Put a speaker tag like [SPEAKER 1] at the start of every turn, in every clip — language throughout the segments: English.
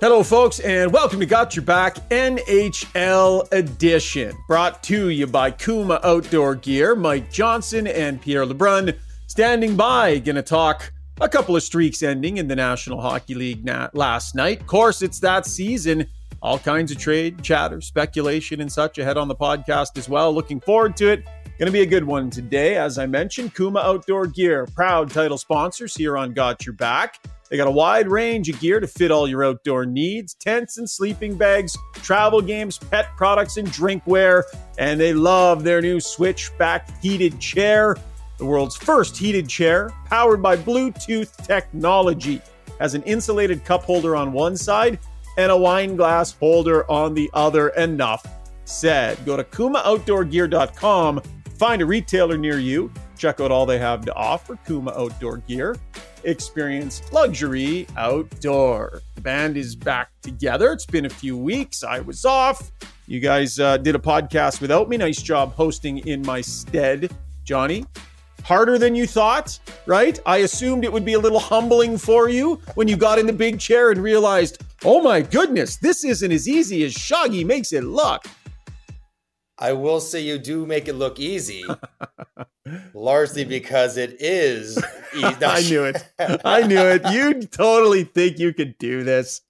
[SPEAKER 1] Hello, folks, and welcome to Got Your Back NHL Edition. Brought to you by Kuma Outdoor Gear. Mike Johnson and Pierre LeBrun standing by. Gonna talk a couple of streaks ending in the National Hockey League na- last night. Of course, it's that season. All kinds of trade, chatter, speculation, and such ahead on the podcast as well. Looking forward to it. Going to be a good one today. As I mentioned, Kuma Outdoor Gear, proud title sponsors here on Got Your Back. They got a wide range of gear to fit all your outdoor needs tents and sleeping bags, travel games, pet products, and drinkware. And they love their new switchback heated chair, the world's first heated chair, powered by Bluetooth technology. Has an insulated cup holder on one side and a wine glass holder on the other. Enough said. Go to kumaoutdoorgear.com, find a retailer near you, check out all they have to offer. Kuma Outdoor Gear experience luxury outdoor. The band is back together. It's been a few weeks. I was off. You guys uh, did a podcast without me. Nice job hosting in my stead, Johnny. Harder than you thought, right? I assumed it would be a little humbling for you when you got in the big chair and realized, oh my goodness, this isn't as easy as Shaggy makes it look.
[SPEAKER 2] I will say you do make it look easy, largely because it is. Easy. No,
[SPEAKER 1] I knew it. I knew it. You totally think you could do this.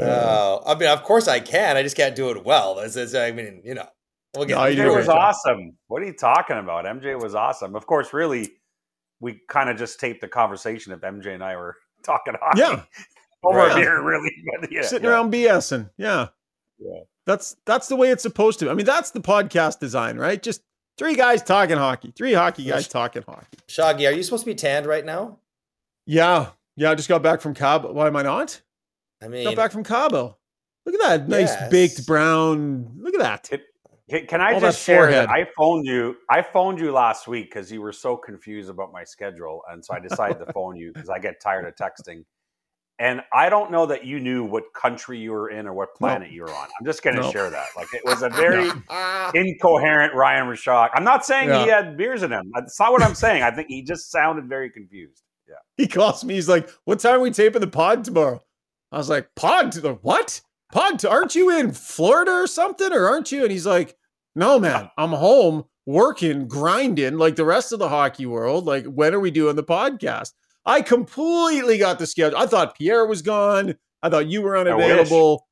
[SPEAKER 2] Uh, I mean, of course I can. I just can't do it well. This is, I mean, you know,
[SPEAKER 1] No, you
[SPEAKER 3] MJ
[SPEAKER 1] do
[SPEAKER 3] was
[SPEAKER 1] it.
[SPEAKER 3] awesome. What are you talking about? MJ was awesome. Of course, really, we kind of just taped the conversation if MJ and I were talking hockey
[SPEAKER 1] Yeah.
[SPEAKER 3] over
[SPEAKER 2] Right.
[SPEAKER 3] a beer, really. But yeah,
[SPEAKER 1] Sitting
[SPEAKER 3] yeah.
[SPEAKER 1] around BSing. Yeah.
[SPEAKER 3] Yeah.
[SPEAKER 1] That's that's the way it's supposed to. I mean, that's the podcast design, right? Just three guys talking hockey, three hockey guys talking hockey.
[SPEAKER 2] Shaggy, are you supposed to be tanned right now?
[SPEAKER 1] Yeah. Yeah, I just got back from Cabo. Why am I not?
[SPEAKER 2] I mean,
[SPEAKER 1] Got back from Cabo. Look at that nice
[SPEAKER 2] Yes.
[SPEAKER 1] baked brown. Look at that.
[SPEAKER 3] It- Can, can I
[SPEAKER 1] All
[SPEAKER 3] just
[SPEAKER 1] that
[SPEAKER 3] share
[SPEAKER 1] forehead.
[SPEAKER 3] that I phoned you? I phoned you last week because you were so confused about my schedule, and so I decided to phone you because I get tired of texting. And I don't know that you knew what country you were in or what planet you were on. I'm just going to
[SPEAKER 1] No.
[SPEAKER 3] share that. Like it was a very incoherent Ryan Rishaug. I'm not saying he had beers in him. That's not what I'm saying. I think he just sounded very confused. Yeah.
[SPEAKER 1] He calls me. He's like, "What time are we taping the pod tomorrow?" I was like, "Pod? To the what? Pod? To, aren't you in Florida or something? Or aren't you?" And he's like, "No, man. I'm home working, grinding like the rest of the hockey world. Like, when are we doing the podcast?" I completely got the schedule. I thought Pierre was gone. I thought you were
[SPEAKER 3] wish.
[SPEAKER 1] unavailable.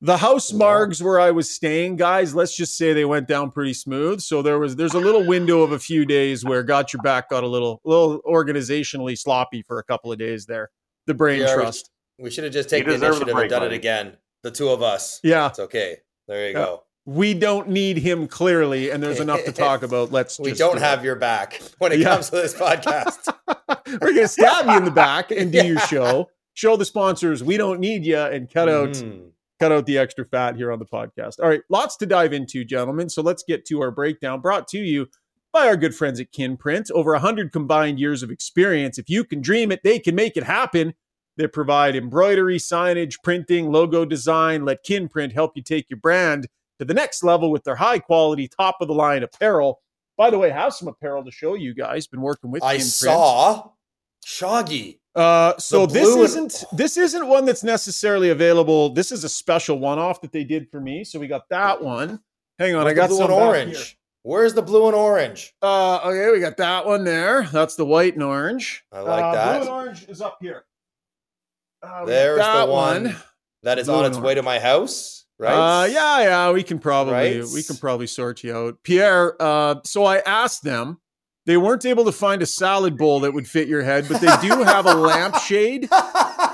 [SPEAKER 1] The house
[SPEAKER 2] Yeah.
[SPEAKER 1] margs where I was staying, guys, let's just say they went down pretty smooth. So there was there's a little window of a few days where got your back got a little little organizationally sloppy for a couple of days there. The brain
[SPEAKER 2] Yeah,
[SPEAKER 1] trust.
[SPEAKER 2] we should have just taken the
[SPEAKER 3] deserve the
[SPEAKER 2] initiative
[SPEAKER 3] break,
[SPEAKER 2] and done it again. The two of us.
[SPEAKER 1] Yeah.
[SPEAKER 2] It's okay. There you
[SPEAKER 1] Yeah.
[SPEAKER 2] go.
[SPEAKER 1] We don't need him clearly, and there's enough to talk about. Let's
[SPEAKER 2] We don't
[SPEAKER 1] do
[SPEAKER 2] have
[SPEAKER 1] it.
[SPEAKER 2] your back when it
[SPEAKER 1] Yeah.
[SPEAKER 2] comes to this podcast.
[SPEAKER 1] We're gonna stab you in the back and do your show. Show the sponsors we don't need you and cut out
[SPEAKER 2] Mm.
[SPEAKER 1] cut out the extra fat here on the podcast. All right, lots to dive into, gentlemen. So let's get to our breakdown brought to you by our good friends at Kinprint. Over 100 combined years of experience. If you can dream it, they can make it happen. They provide embroidery, signage, printing, logo design. Let Kinprint help you take your brand to the next level with their high quality, top of the line apparel. By the way, have some apparel to show you guys. Been working with
[SPEAKER 2] I saw Shaggy.
[SPEAKER 1] Uh, so this isn't this isn't one that's necessarily available. This is a special one-off that they did for me. So we got that one. Hang on, I got
[SPEAKER 2] blue
[SPEAKER 1] some
[SPEAKER 2] and orange.
[SPEAKER 1] here.
[SPEAKER 2] Where's the blue and orange?
[SPEAKER 1] Uh, okay, we got that one there. That's the white and orange.
[SPEAKER 2] I like
[SPEAKER 1] Uh,
[SPEAKER 2] that.
[SPEAKER 1] Blue and orange is up here. Uh,
[SPEAKER 2] There's the
[SPEAKER 1] that
[SPEAKER 2] one that is
[SPEAKER 1] Blue
[SPEAKER 2] on its way to my house, right?
[SPEAKER 1] Uh, yeah, yeah, we can probably
[SPEAKER 2] Right?
[SPEAKER 1] we can probably sort you out, Pierre. Uh, so I asked them. They weren't able to find a salad bowl that would fit your head, but they do have a lampshade.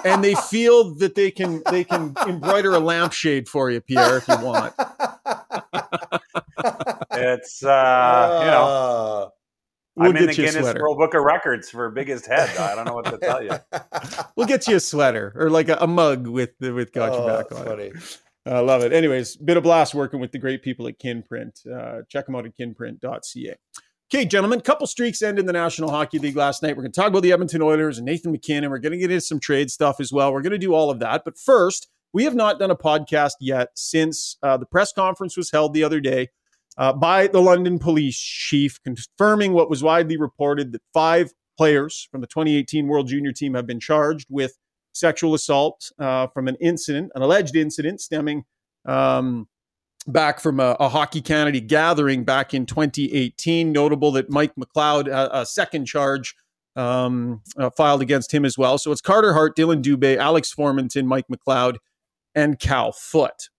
[SPEAKER 1] and they feel that they can they can embroider a lampshade for you, Pierre, if you want.
[SPEAKER 3] It's uh, you know,
[SPEAKER 2] Uh,
[SPEAKER 1] We'll
[SPEAKER 3] I'm in the
[SPEAKER 1] you
[SPEAKER 3] Guinness. World Book of Records for biggest head. I don't know what to tell you.
[SPEAKER 1] We'll get you a sweater or like a, a mug with the with got your
[SPEAKER 2] Oh,
[SPEAKER 1] back
[SPEAKER 2] that's
[SPEAKER 1] on
[SPEAKER 2] funny.
[SPEAKER 1] it. I love it. Anyways, bit of blast working with the great people at Kinprint. Uh, check them out at kinprint.ca. Okay, gentlemen, couple streaks end in the National Hockey League last night. We're going to talk about the Edmonton Oilers and Nathan MacKinnon. We're going to get into some trade stuff as well. We're going to do all of that. But first, we have not done a podcast yet since uh, the press conference was held the other day uh, by the London police chief, confirming what was widely reported that five players from the 2018 World Junior team have been charged with sexual assault uh, from an incident, an alleged incident stemming um, back from a, a, Hockey Canada gathering back in 2018. Notable that Mike McLeod, a, a second charge um, uh, filed against him as well. So it's Carter Hart, Dillon Dubé, Alex Formenton, Mike McLeod, and Cal Foote.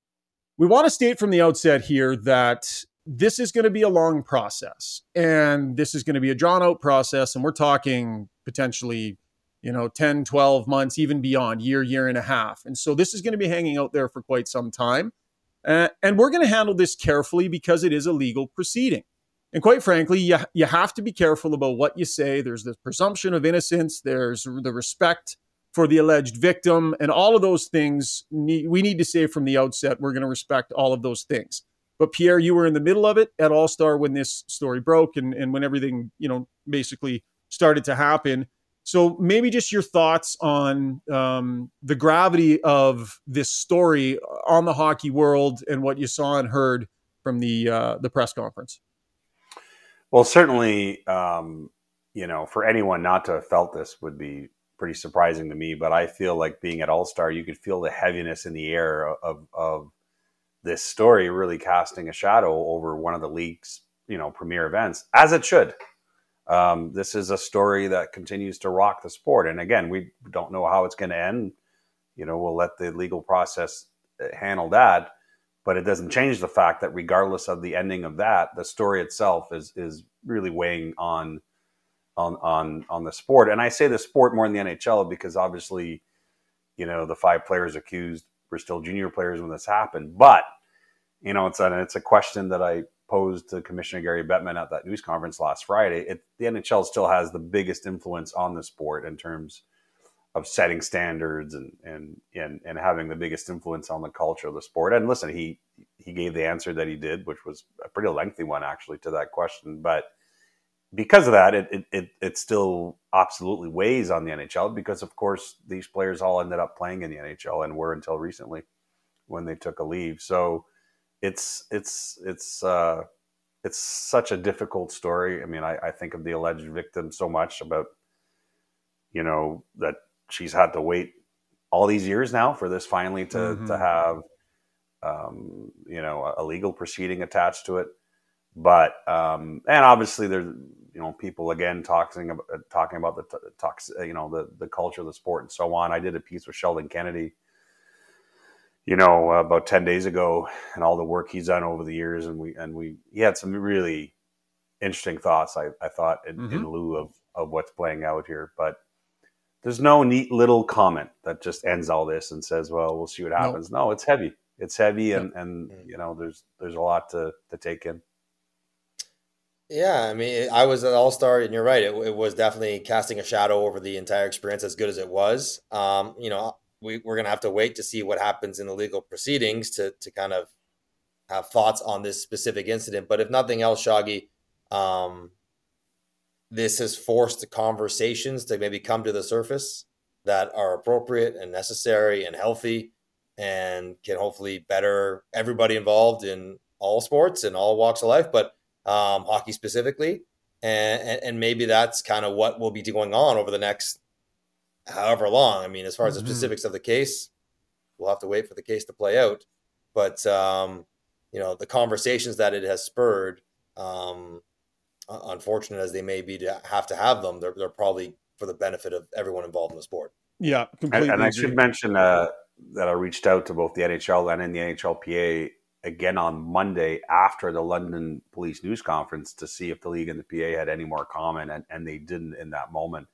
[SPEAKER 1] We want to state from the outset here that this is going to be a long process and this is going to be a drawn out process. And we're talking potentially, you know, 10, 12 months, even beyond year, year and a half. And so this is going to be hanging out there for quite some time. Uh, and we're going to handle this carefully because it is a legal proceeding. And quite frankly, you, you have to be careful about what you say. There's the presumption of innocence, there's the respect for the alleged victim, and all of those things we need to say from the outset we're going to respect all of those things. But Pierre, you were in the middle of it at All Star when this story broke and, and when everything, you know, basically started to happen. So maybe just your thoughts on um, the gravity of this story on the hockey world and what you saw and heard from the uh, the press conference.
[SPEAKER 3] Well, certainly, um, you know, for anyone not to have felt this would be pretty surprising to me. But I feel like being at All Star, you could feel the heaviness in the air of, of this story really casting a shadow over one of the league's you know premier events, as it should. Um, this is a story that continues to rock the sport, and again, we don't know how it's going to end. You know, we'll let the legal process uh, handle that, but it doesn't change the fact that regardless of the ending of that, the story itself is is really weighing on on on on the sport. And I say the sport more than the NHL because obviously, you know, the five players accused were still junior players when this happened, but you know, it's a, it's a question that I posed to Commissioner Gary Bettman at that news conference last Friday. It, the NHL still has the biggest influence on the sport in terms of setting standards and, and and and having the biggest influence on the culture of the sport. And listen, he he gave the answer that he did, which was a pretty lengthy one actually to that question. But because of that, it it, it, it still absolutely weighs on the NHL because of course these players all ended up playing in the NHL and were until recently when they took a leave. So it's it's it's uh, it's such a difficult story. I mean, I, I think of the alleged victim so much about you know that she's had to wait all these years now for this finally to mm-hmm. to have um, you know a legal proceeding attached to it. But um, and obviously there's you know people again talking about talking about the talks you know the the culture of the sport and so on. I did a piece with Sheldon Kennedy you know, uh, about 10 days ago and all the work he's done over the years. And we, and we, he had some really interesting thoughts, I, I thought, in, mm-hmm. in lieu of, of what's playing out here. But there's no neat little comment that just ends all this and says, well, we'll see what happens. Nope. No, it's heavy. It's heavy. And, and, mm. you know, there's, there's a lot to, to take in.
[SPEAKER 2] Yeah, I mean, I was an all star, and you're right. It, it, was definitely casting a shadow over the entire experience, as good as it was. Um, you know, we, we're going to have to wait to see what happens in the legal proceedings to, to kind of have thoughts on this specific incident. But if nothing else, Shaggy, um, this has forced conversations to maybe come to the surface that are appropriate and necessary and healthy and can hopefully better everybody involved in all sports and all walks of life, but um, hockey specifically. And, and, and maybe that's kind of what will be going on over the next however long. I mean, as far as mm-hmm. the specifics of the case, we'll have to wait for the case to play out. But um, you know, the conversations that it has spurred, um, unfortunate as they may be to have to have them, they're, they're probably for the benefit of everyone involved in the sport.
[SPEAKER 1] Yeah,
[SPEAKER 3] completely. And, and I should mention uh, that I reached out to both the NHL and in the NHLPA again on Monday after the London Police News Conference to see if the league and the PA had any more comment, and, and they didn't in that moment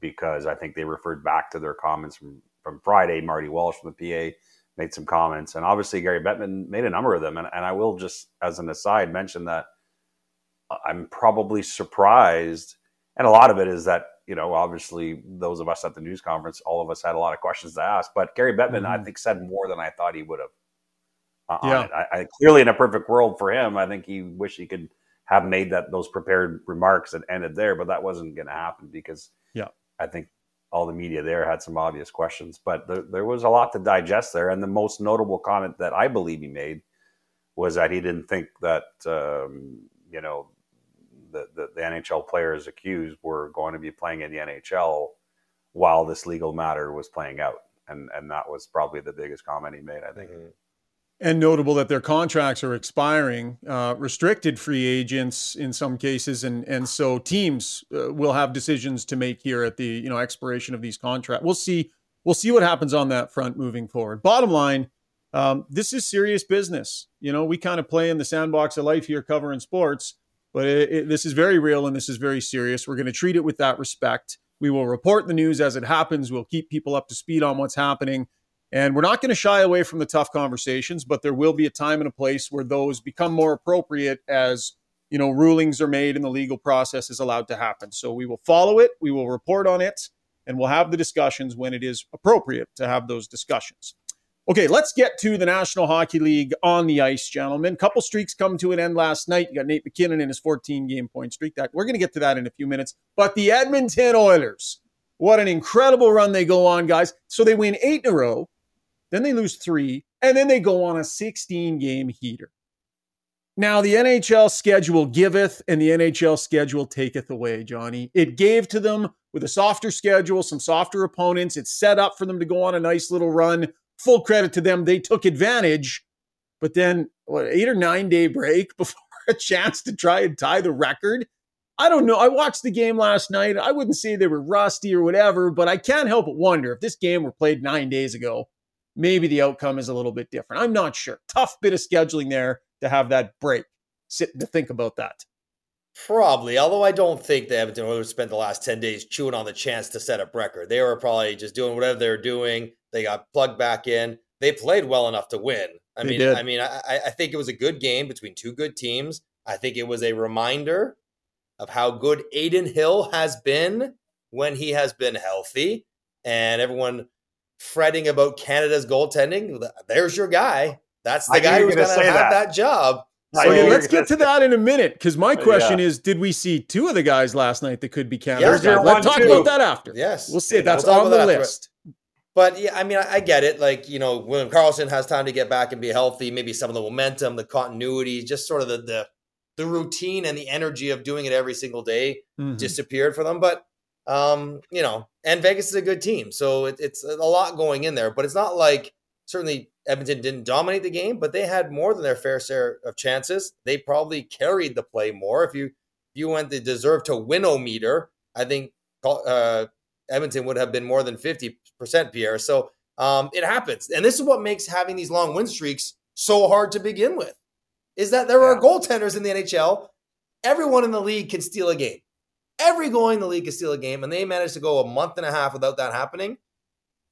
[SPEAKER 3] because I think they referred back to their comments from, from Friday. Marty Walsh from the PA made some comments, and obviously Gary Bettman made a number of them. And, and I will just, as an aside, mention that I'm probably surprised, and a lot of it is that you know, obviously those of us at the news conference, all of us had a lot of questions to ask. But Gary Bettman, mm-hmm. I think, said more than I thought he would have. Uh, yeah. I, I, clearly, in a perfect world for him, I think he wished he could have made that those prepared remarks and ended there, but that wasn't going to happen because I think all the media there had some obvious questions, but there, there was a lot to digest there. And the most notable comment that I believe he made was that he didn't think that um, you know the, the, the NHL players accused were going to be playing in the NHL while this legal matter was playing out. And and that was probably the biggest comment he made, I think. Mm-hmm.
[SPEAKER 1] And notable that their contracts are expiring, uh, restricted free agents in some cases, and and so teams uh, will have decisions to make here at the you know expiration of these contracts. We'll see. We'll see what happens on that front moving forward. Bottom line, um, this is serious business. You know, we kind of play in the sandbox of life here, covering sports, but it, it, this is very real and this is very serious. We're going to treat it with that respect. We will report the news as it happens. We'll keep people up to speed on what's happening. And we're not going to shy away from the tough conversations, but there will be a time and a place where those become more appropriate as you know rulings are made and the legal process is allowed to happen. So we will follow it, we will report on it, and we'll have the discussions when it is appropriate to have those discussions. Okay, let's get to the National Hockey League on the ice, gentlemen. Couple streaks come to an end last night. You got Nate MacKinnon in his 14 game point streak. That we're going to get to that in a few minutes. But the Edmonton Oilers, what an incredible run they go on, guys. So they win eight in a row, then they lose three, and then they go on a 16 game heater. Now, the NHL schedule giveth and the NHL schedule taketh away, Johnny. It gave to them with a softer schedule, some softer opponents. It's set up for them to go on a nice little run full credit to them. They took advantage, but then what, eight or nine day break before a chance to try and tie the record. I don't know. I watched the game last night. I wouldn't say they were rusty or whatever, but I can't help but wonder if this game were played nine days ago, maybe the outcome is a little bit different. I'm not sure. Tough bit of scheduling there to have that break. Sitting to think about that.
[SPEAKER 2] Probably, although I don't think the Edmonton Oilers spent the last 10 days chewing on the chance to set a record. They were probably just doing whatever they were doing. They got plugged back in. They played well enough to win. I they mean, did. I mean, I, I think it was a good game between two good teams. I think it was a reminder of how good Adin Hill has been when he has been healthy. And everyone fretting about Canada's goaltending. There's your guy. That's the I guy who's going to have that. that job.
[SPEAKER 1] So let's get to that in a minute because my question yeah. is: Did we see two of the guys last night that could be Canada's yes, Let's talk about that after.
[SPEAKER 2] Yes,
[SPEAKER 1] we'll see. That's we'll on the list.
[SPEAKER 2] But yeah, I mean, I, I, get it. Like you know, William Karlsson has time to get back and be healthy. Maybe some of the momentum, the continuity, just sort of the the, the routine and the energy of doing it every single day mm-hmm. disappeared for them. But um, you know, and Vegas is a good team, so it, it's a lot going in there. But it's not like certainly Edmonton didn't dominate the game, but they had more than their fair share of chances. They probably carried the play more. If you if you went the deserve to win o meter, I think uh, Edmonton would have been more than fifty percent, Pierre. So um, it happens, and this is what makes having these long win streaks so hard to begin with. Is that there yeah. are goaltenders in the NHL. Everyone in the league can steal a game. Every goal in the league can steal a game, and they managed to go a month and a half without that happening.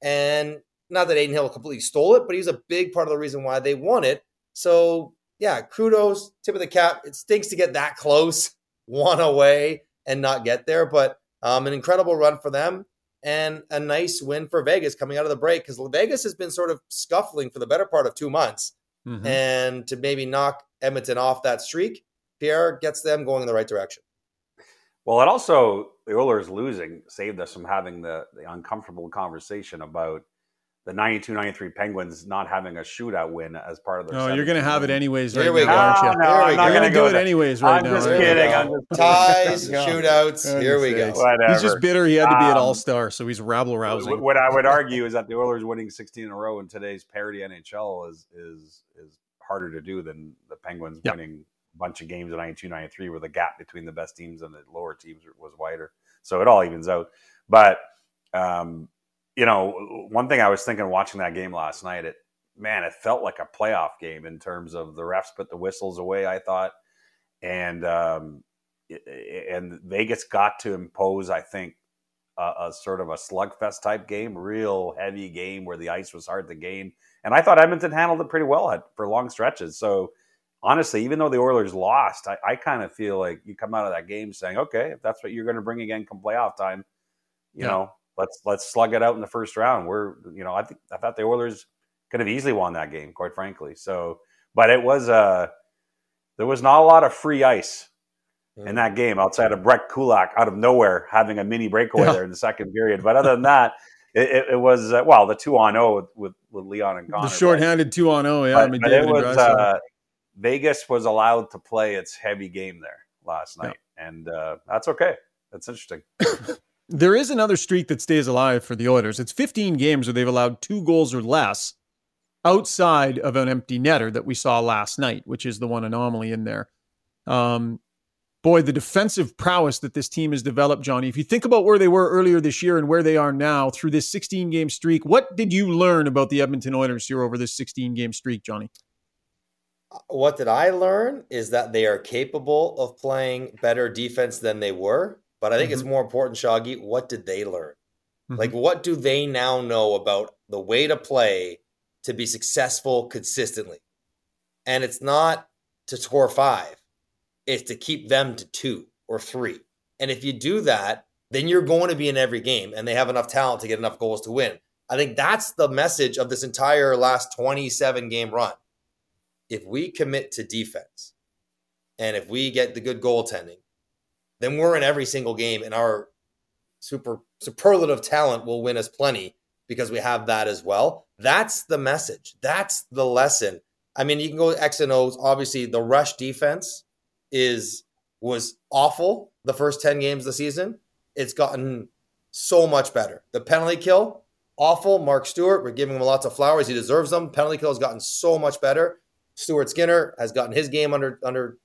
[SPEAKER 2] And not that Adin Hill completely stole it, but he's a big part of the reason why they won it. So yeah, kudos, tip of the cap. It stinks to get that close, one away, and not get there, but um, an incredible run for them and a nice win for Vegas coming out of the break because Vegas has been sort of scuffling for the better part of two months, mm-hmm. and to maybe knock Edmonton off that streak, Pierre gets them going in the right direction.
[SPEAKER 3] Well, it also the Oilers losing saved us from having the, the uncomfortable conversation about the 92 93 Penguins not having a shootout win as part of their.
[SPEAKER 1] No, you're going to have it anyways. Right Here we now, go. Aren't you? No, I'm not going to do it anyways right
[SPEAKER 3] I'm
[SPEAKER 1] now.
[SPEAKER 3] Just right? kidding. I'm
[SPEAKER 2] just Ties, shootouts. Here we go.
[SPEAKER 3] Whatever.
[SPEAKER 1] He's just bitter. He had to be um, an all star, so he's rabble rousing.
[SPEAKER 3] What I would argue is that the Oilers winning 16 in a row in today's parity NHL is is is harder to do than the Penguins yep. winning a bunch of games in 92 93 where the gap between the best teams and the lower teams was wider. So it all evens out. But um, you know, one thing I was thinking watching that game last night, it man, it felt like a playoff game in terms of the refs put the whistles away. I thought, and um, and Vegas got to impose, I think, a, a, sort of a slugfest type game, real heavy game where the ice was hard to gain. And I thought Edmonton handled it pretty well for long stretches. So honestly, even though the Oilers lost, I, I kind of feel like you come out of that game saying, okay, if that's what you're going to bring again come playoff time, you yeah. know, let's let's slug it out in the first round. We're you know I think I thought the Oilers could have easily won that game, quite frankly. So, but it was uh there was not a lot of free ice mm. in that game outside of Brett Kulak out of nowhere having a mini breakaway yeah. there in the second period. But other than that. It, it, was uh, well the two on zero with, with, with Leon and Connor.
[SPEAKER 1] The shorthanded two on zero, yeah.
[SPEAKER 3] But, I mean, but it was uh, Vegas was allowed to play its heavy game there last night, yeah. and uh, that's okay. That's interesting.
[SPEAKER 1] There is another streak that stays alive for the Oilers. It's 15 games where they've allowed two goals or less outside of an empty netter that we saw last night, which is the one anomaly in there. Um, boy, the defensive prowess that this team has developed, Johnny. If you think about where they were earlier this year and where they are now through this 16 game streak, what did you learn about the Edmonton Oilers here over this 16 game streak, Johnny?
[SPEAKER 2] What did I learn is that they are capable of playing better defense than they were. But I think mm-hmm. it's more important, Shoggy, what did they learn? Mm-hmm. Like, what do they now know about the way to play to be successful consistently? And it's not to score five, it's to keep them to two or three. And if you do that, then you're going to be in every game, and they have enough talent to get enough goals to win. I think that's the message of this entire last 27 game run. If we commit to defense and if we get the good goaltending then we're in every single game, and our super superlative talent will win us plenty because we have that as well. That's the message. That's the lesson. I mean, you can go X and O's. Obviously, the rush defense is was awful the first 10 games of the season. It's gotten so much better. The penalty kill, awful. Mark Stuart, we're giving him lots of flowers. He deserves them. Penalty kill has gotten so much better. Stuart Skinner has gotten his game under under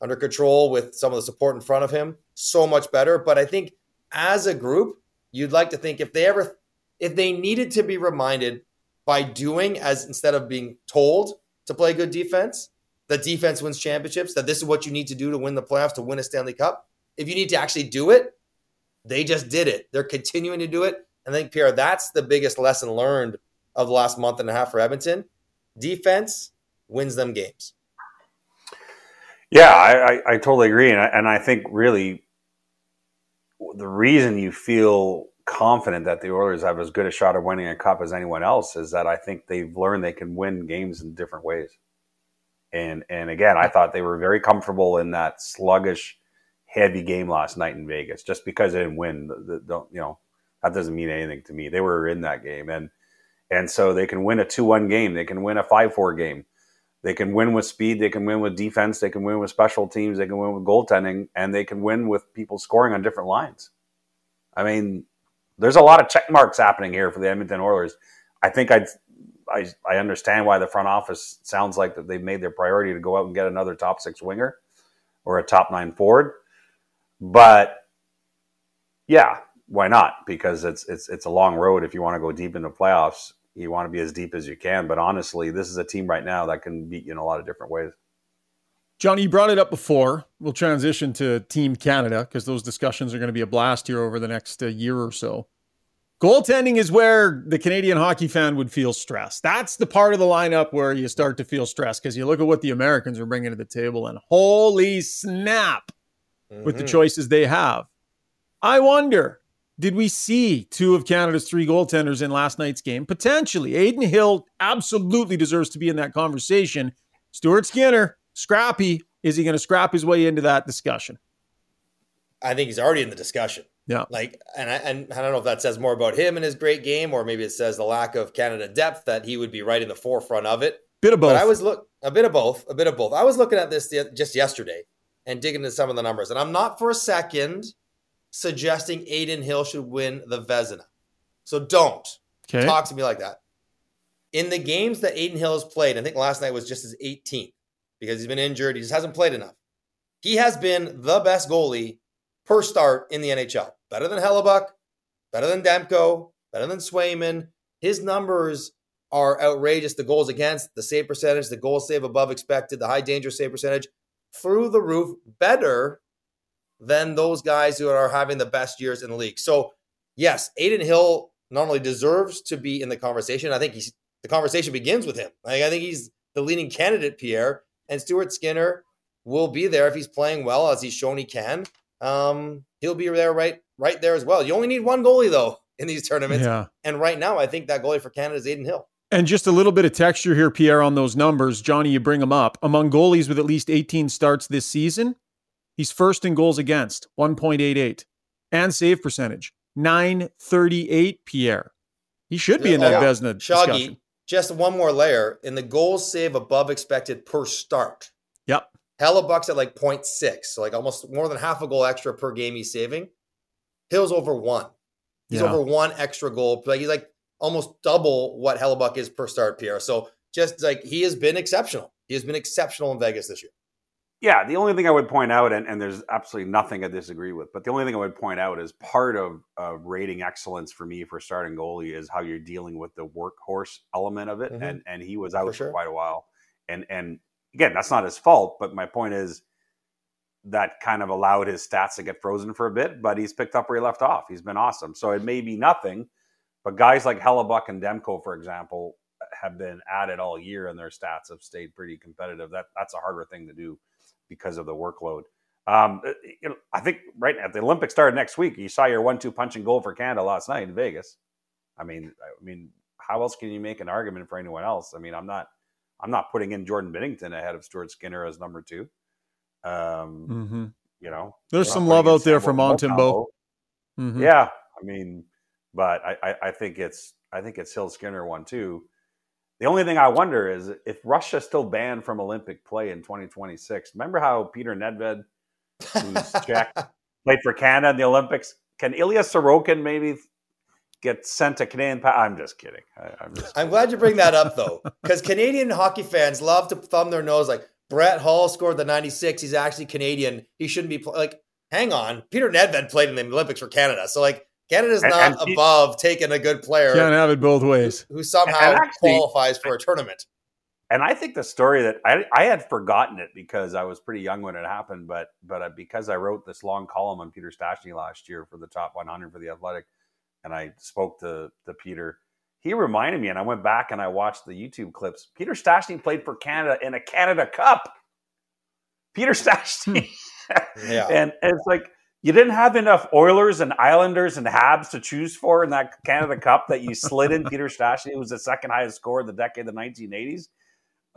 [SPEAKER 2] under control with some of the support in front of him. So much better. But I think as a group, you'd like to think if they ever, if they needed to be reminded by doing as instead of being told to play good defense, that defense wins championships, that this is what you need to do to win the playoffs, to win a Stanley Cup. If you need to actually do it, they just did it. They're continuing to do it. And I think, Pierre, that's the biggest lesson learned of the last month and a half for Edmonton. Defense wins them games.
[SPEAKER 3] Yeah, I, I, I totally agree, and I, and I think really the reason you feel confident that the Oilers have as good a shot of winning a cup as anyone else is that I think they've learned they can win games in different ways. And and again, I thought they were very comfortable in that sluggish, heavy game last night in Vegas. Just because they didn't win, don't you know that doesn't mean anything to me. They were in that game, and and so they can win a two one game, they can win a five four game, they can win with speed, they can win with defense, they can win with special teams, they can win with goaltending, and they can win with people scoring on different lines. I mean, there's a lot of check marks happening here for the Edmonton Oilers. I think i I, I understand why the front office sounds like that they've made their priority to go out and get another top six winger or a top nine forward. But yeah, why not? Because it's it's it's a long road if you want to go deep into playoffs you want to be as deep as you can. But honestly, this is a team right now that can beat you in a lot of different ways.
[SPEAKER 1] Johnny, you brought it up before. We'll transition to Team Canada because those discussions are going to be a blast here over the next uh, year or so. Goaltending is where the Canadian hockey fan would feel stressed. That's the part of the lineup where you start to feel stressed because you look at what the Americans are bringing to the table and holy snap mm-hmm. with the mm-hmm. choices they have. I wonder did we see two of Canada's three goaltenders in last night's game? Potentially. Adin Hill absolutely deserves to be in that conversation. Stuart Skinner, scrappy. Is he going to scrap his way into that discussion?
[SPEAKER 2] I think he's already in the discussion.
[SPEAKER 1] Yeah.
[SPEAKER 2] Like, and I, and I don't know if that says more about him and his great game, or maybe it says the lack of Canada depth that he would be right in the forefront of it.
[SPEAKER 1] Bit of both.
[SPEAKER 2] But I was look a bit of both, a bit of both. I was looking at this just yesterday and digging into some of the numbers, and I'm not for a second suggesting Adin Hill should win the Vezina. So don't okay. talk to me like that. In the games that Adin Hill has played, I think last night was just his 18th because he's been injured. He just hasn't played enough. He has been the best goalie per start in the NHL. Better than Hellebuyck, better than Demko, better than Swayman. His numbers are outrageous. The goals against, the save percentage, the goal save above expected, the high danger save percentage through the roof, better than those guys who are having the best years in the league. So, yes, Adin Hill not only deserves to be in the conversation, I think he's the conversation begins with him. Like, I think he's the leading candidate, Pierre, and Stuart Skinner will be there if he's playing well as he's shown he can. Um, he'll be there right right there as well. You only need one goalie though in these tournaments.
[SPEAKER 1] Yeah.
[SPEAKER 2] And right now, I think that goalie for Canada is Adin Hill.
[SPEAKER 1] And just a little bit of texture here, Pierre, on those numbers. Johnny, you bring them up. Among goalies with at least 18 starts this season, He's first in goals against, 1.88, and save percentage, 938. Pierre, he should be in that oh, Vezina Shoggy, discussion.
[SPEAKER 2] Just one more layer in the goals save above expected per start.
[SPEAKER 1] Yep.
[SPEAKER 2] Hellebuyck's at like 0.6, so like almost more than half a goal extra per game he's saving. Hill's over one. He's
[SPEAKER 1] Yeah.
[SPEAKER 2] over one extra goal. Like he's like almost double what Hellebuyck is per start, Pierre. So just like he has been exceptional. He has been exceptional in Vegas this year.
[SPEAKER 3] Yeah, the only thing I would point out, and, and there's absolutely nothing I disagree with, but the only thing I would point out is part of uh, rating excellence for me for starting goalie is how you're dealing with the workhorse element of it,
[SPEAKER 2] Mhm.
[SPEAKER 3] and and he was out
[SPEAKER 2] For
[SPEAKER 3] for, quite a while, and and again, that's not his fault, but my point is that kind of allowed his stats to get frozen for a bit, but he's picked up where he left off. He's been awesome. So it may be nothing, but guys like Hellebuyck and Demko, for example, have been at it all year, and their stats have stayed pretty competitive. That that's a harder thing to do because of the workload. Um, you know, I think right at the Olympics started next week. You saw your one-two punch and goal for Canada last night in Vegas. I mean, I mean, how else can you make an argument for anyone else? I mean, I'm not, I'm not putting in Jordan Binnington ahead of Stuart Skinner as number two. Um,
[SPEAKER 1] hmm
[SPEAKER 3] You know,
[SPEAKER 1] There's some love out there for
[SPEAKER 3] Montembeault.
[SPEAKER 1] Mhm.
[SPEAKER 3] Yeah, I mean, but I, I, I think it's I think it's Hill Skinner one too. The only thing I wonder is if Russia's still banned from Olympic play in 2026. Remember how Peter Nedved, who's Czech, played for Canada in the Olympics? Can Ilya Sorokin maybe get sent to Canadian? Pa- I'm just kidding. I, I'm just.
[SPEAKER 2] I'm glad you bring that up though, because Canadian hockey fans love to thumb their nose like Brett Hull scored the 96. He's actually Canadian. He shouldn't be pl-. like. Hang on, Peter Nedved played in the Olympics for Canada, so like Canada's
[SPEAKER 3] And-
[SPEAKER 2] not
[SPEAKER 3] and he-
[SPEAKER 2] above taking a good player
[SPEAKER 1] Can't have it both ways.
[SPEAKER 2] who somehow
[SPEAKER 3] actually-
[SPEAKER 2] qualifies for a tournament.
[SPEAKER 3] And I think the story that I, I had forgotten it because I was pretty young when it happened, but but uh, because I wrote this long column on Peter Stastny last year for the top 100 for the Athletic, and I spoke to to Peter, he reminded me, and I went back and I watched the YouTube clips. Peter Stastny played for Canada in a Canada Cup. Peter Stastny,
[SPEAKER 2] Yeah.
[SPEAKER 3] and, and it's like you didn't have enough Oilers and Islanders and Habs to choose for in that Canada Cup that you slid in Peter Stastny, who was the second highest scorer in the decade of the 1980s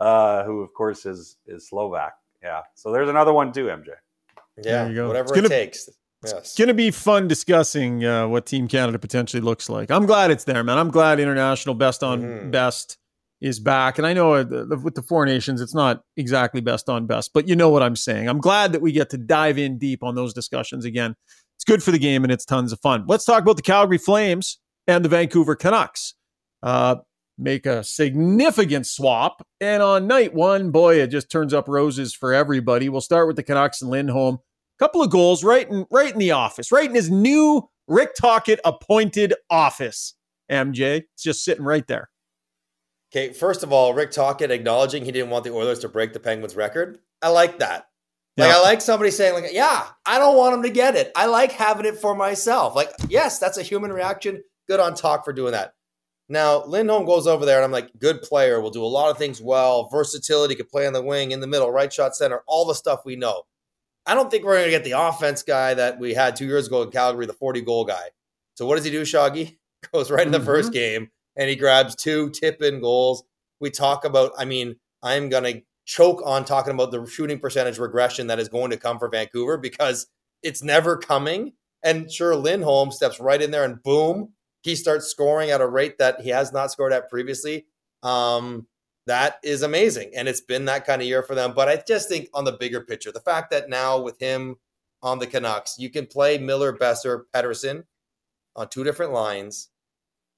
[SPEAKER 3] uh, who of course is is Slovak. Yeah, so there's another one too, MJ.
[SPEAKER 2] Yeah,
[SPEAKER 1] There you go.
[SPEAKER 2] whatever
[SPEAKER 1] It's gonna-
[SPEAKER 2] it takes. Yes.
[SPEAKER 1] It's going to be fun discussing uh, what Team Canada potentially looks like. I'm glad it's there, man. I'm glad international best on
[SPEAKER 2] Mhm.
[SPEAKER 1] best is back. And I know uh, with the four nations, it's not exactly best on best, but you know what I'm saying. I'm glad that we get to dive in deep on those discussions again. It's good for the game and it's tons of fun. Let's talk about the Calgary Flames and the Vancouver Canucks. Uh, make a significant swap. And on night one, boy, it just turns up roses for everybody. We'll start with the Canucks and Lindholm couple of goals right in right in the office, right in his new Rick Tocchet appointed office. MJ, it's just sitting right there.
[SPEAKER 2] Okay, first of all, Rick Tocchet acknowledging he didn't want the Oilers to break the Penguins record. I like that. Like
[SPEAKER 1] Yeah.
[SPEAKER 2] I like somebody saying like, "Yeah, I don't want him to get it. I like having it for myself." Like, yes, that's a human reaction. Good on Talk for doing that. Now, Lindholm goes over there and I'm like, good player, will do a lot of things well, versatility, could play on the wing, in the middle, right shot center, all the stuff we know. I don't think we're going to get the offense guy that we had two years ago in Calgary, the 40 goal guy. So what does he do, Shoggy? Goes right in the
[SPEAKER 1] Mhm.
[SPEAKER 2] first game and he grabs two tip in goals. We talk about, I mean, I'm going to choke on talking about the shooting percentage regression that is going to come for Vancouver because it's never coming. And sure, Lindholm steps right in there and boom, he starts scoring at a rate that he has not scored at previously. Um, that is amazing. And it's been that kind of year for them. But I just think on the bigger picture, the fact that now with him on the Canucks, you can play Miller, Boeser, Pettersson on two different lines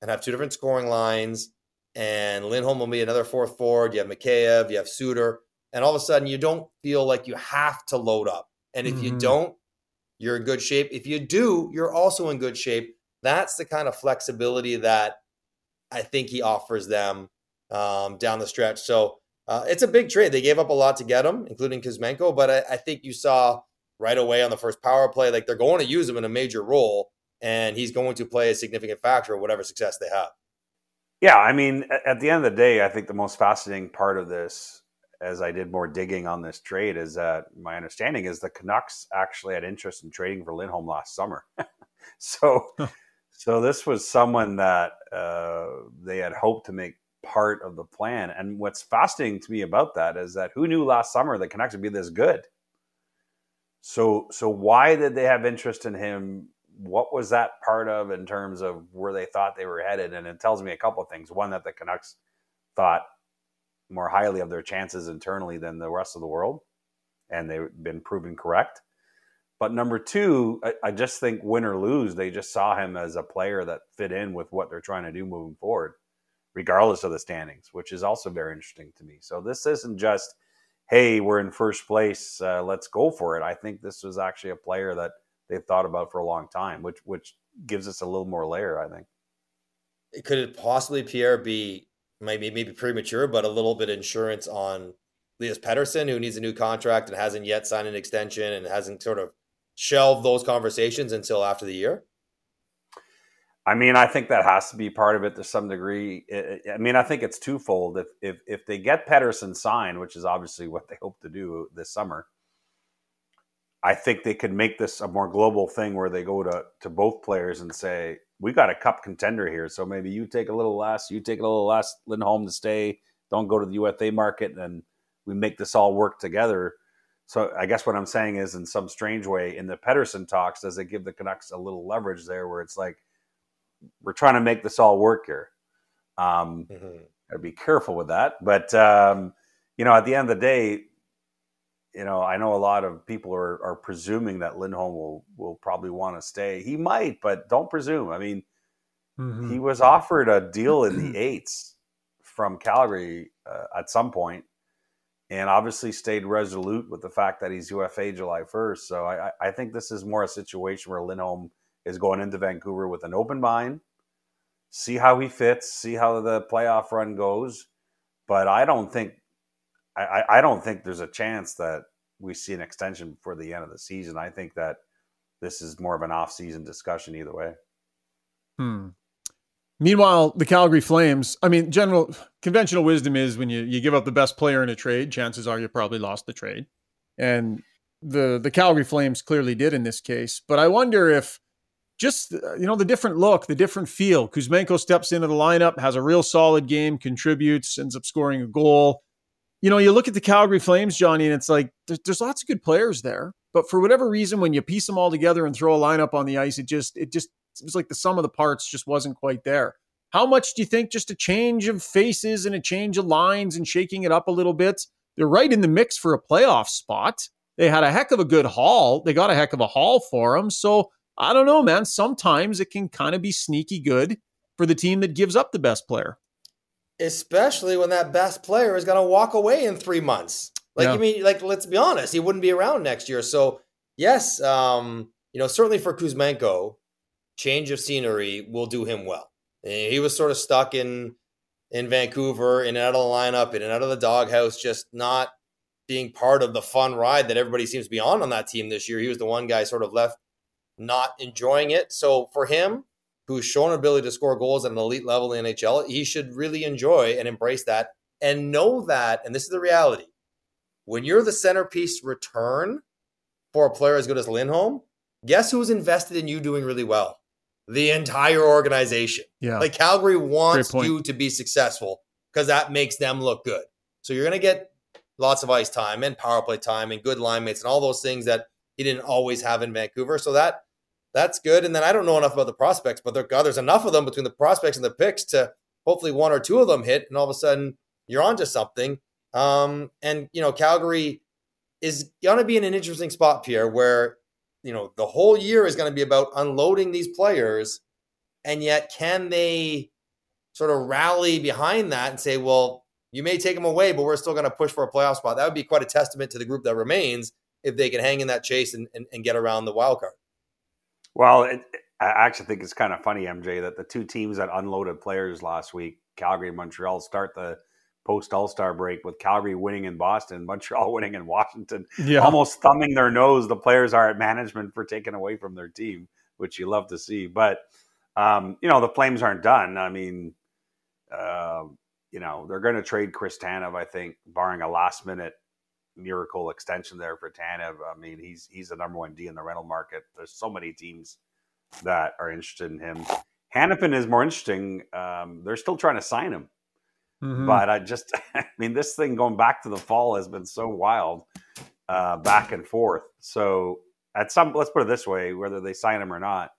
[SPEAKER 2] and have two different scoring lines. And Lindholm will be another fourth forward. You have Mikheyev, you have Suter. And all of a sudden, you don't feel like you have to load up. And if you
[SPEAKER 1] Mhm.
[SPEAKER 2] don't, you're in good shape. If you do, you're also in good shape. That's the kind of flexibility that I think he offers them um, down the stretch. So uh, it's a big trade. They gave up a lot to get him, including Kuzmenko. But I, I think you saw right away on the first power play, like they're going to use him in a major role, and he's going to play a significant factor of whatever success they have.
[SPEAKER 3] Yeah, I mean, at the end of the day, I think the most fascinating part of this, as I did more digging on this trade, is that my understanding is the Canucks actually had interest in trading for Lindholm last summer. so, so this was someone that uh, they had hoped to make part of the plan. And what's fascinating to me about that is that who knew last summer the Canucks would be this good? So, so why did they have interest in him? What was that part of in terms of where they thought they were headed? And it tells me a couple of things. One, that the Canucks thought more highly of their chances internally than the rest of the world, and they've been proven correct. But number two, I, I, just think win or lose, they just saw him as a player that fit in with what they're trying to do moving forward, regardless of the standings, which is also very interesting to me. So this isn't just, hey, we're in first place, uh, let's go for it. I think this was actually a player that they've thought about for a long time, which which gives us a little more layer, I think.
[SPEAKER 2] Could it possibly, Pierre, be maybe maybe premature, but a little bit insurance on Elias Pettersson, who needs a new contract and hasn't yet signed an extension and hasn't sort of shelved those conversations until after the year?
[SPEAKER 3] I mean, I think that has to be part of it to some degree. I mean, I think it's twofold. If if if they get Pettersson signed, which is obviously what they hope to do this summer, I think they could make this a more global thing where they go to to both players and say, "We got a cup contender here, so maybe you take a little less, you take a little less, Lindholm to stay. Don't go to the UFA market, and we make this all work together." So I guess what I'm saying is, in some strange way, in the Pettersson talks, does it give the Canucks a little leverage there, where it's like we're trying to make this all work here? Um, mm-hmm. I'd be careful with that, but um, you know, at the end of the day, you know, I know a lot of people are, are presuming that Lindholm will will probably want to stay. He might, but don't presume. I mean, mm-hmm. he was offered a deal in the eights from Calgary uh, at some point and obviously stayed resolute with the fact that he's UFA July 1st. So I, I think this is more a situation where Lindholm is going into Vancouver with an open mind, see how he fits, see how the playoff run goes. But I don't think I, I don't think there's a chance that we see an extension before the end of the season. I think that this is more of an off-season discussion either way.
[SPEAKER 1] Hmm. Meanwhile, the Calgary Flames, I mean, general conventional wisdom is when you, you give up the best player in a trade, chances are you probably lost the trade. And the the Calgary Flames clearly did in this case. But I wonder if just you know the different look, the different feel. Kuzmenko steps into the lineup, has a real solid game, contributes, ends up scoring a goal. You know, you look at the Calgary Flames, Johnny, and it's like there's, there's lots of good players there, but for whatever reason, when you piece them all together and throw a lineup on the ice, it just it just it was like the sum of the parts just wasn't quite there. How much do you think just a change of faces and a change of lines and shaking it up a little bit? They're right in the mix for a playoff spot. They had a heck of a good haul. They got a heck of a haul for them. So I don't know, man. Sometimes it can kind of be sneaky good for the team that gives up the best player.
[SPEAKER 2] Especially when that best player is going to walk away in three months. Like, yeah. I mean, like, let's be honest, he wouldn't be around next year. So, yes, um, you know, certainly for Kuzmenko, change of scenery will do him well. He was sort of stuck in in Vancouver, in and out of the lineup, in and out of the doghouse, just not being part of the fun ride that everybody seems to be on on that team this year. He was the one guy sort of left not enjoying it. So for him, who's shown ability to score goals at an elite level in the NHL, he should really enjoy and embrace that and know that, and this is the reality, when you're the centerpiece return for a player as good as Lindholm, guess who's invested in you doing really well? the entire organization.
[SPEAKER 1] Yeah.
[SPEAKER 2] Like Calgary wants you to be successful because that makes them look good. So you're going to get lots of ice time and power play time and good line mates and all those things that he didn't always have in Vancouver. So that that's good. And then I don't know enough about the prospects, but there, God, there's enough of them between the prospects and the picks to hopefully one or two of them hit, and all of a sudden you're onto something. Um, and you know, Calgary is going to be in an interesting spot, Pierre, where you know the whole year is going to be about unloading these players and yet can they sort of rally behind that and say well you may take them away but we're still going to push for a playoff spot that would be quite a testament to the group that remains if they can hang in that chase and, and, and get around the wild card
[SPEAKER 3] well it, i actually think it's kind of funny mj that the two teams that unloaded players last week calgary and montreal start the post All Star break with Calgary winning in Boston, Montreal winning in Washington, yeah. almost thumbing their nose. The players are at management for taking away from their team, which you love to see. But um, you know the Flames aren't done. I mean, uh, you know they're going to trade Chris Tanev. I think, barring a last minute miracle extension there for Tanev. I mean, he's he's the number one D in the rental market. There's so many teams that are interested in him. Hanifin is more interesting. Um, they're still trying to sign him. Mm-hmm. But I just, I mean, this thing going back to the fall has been so wild, uh, back and forth. So at some, let's put it this way: whether they sign him or not,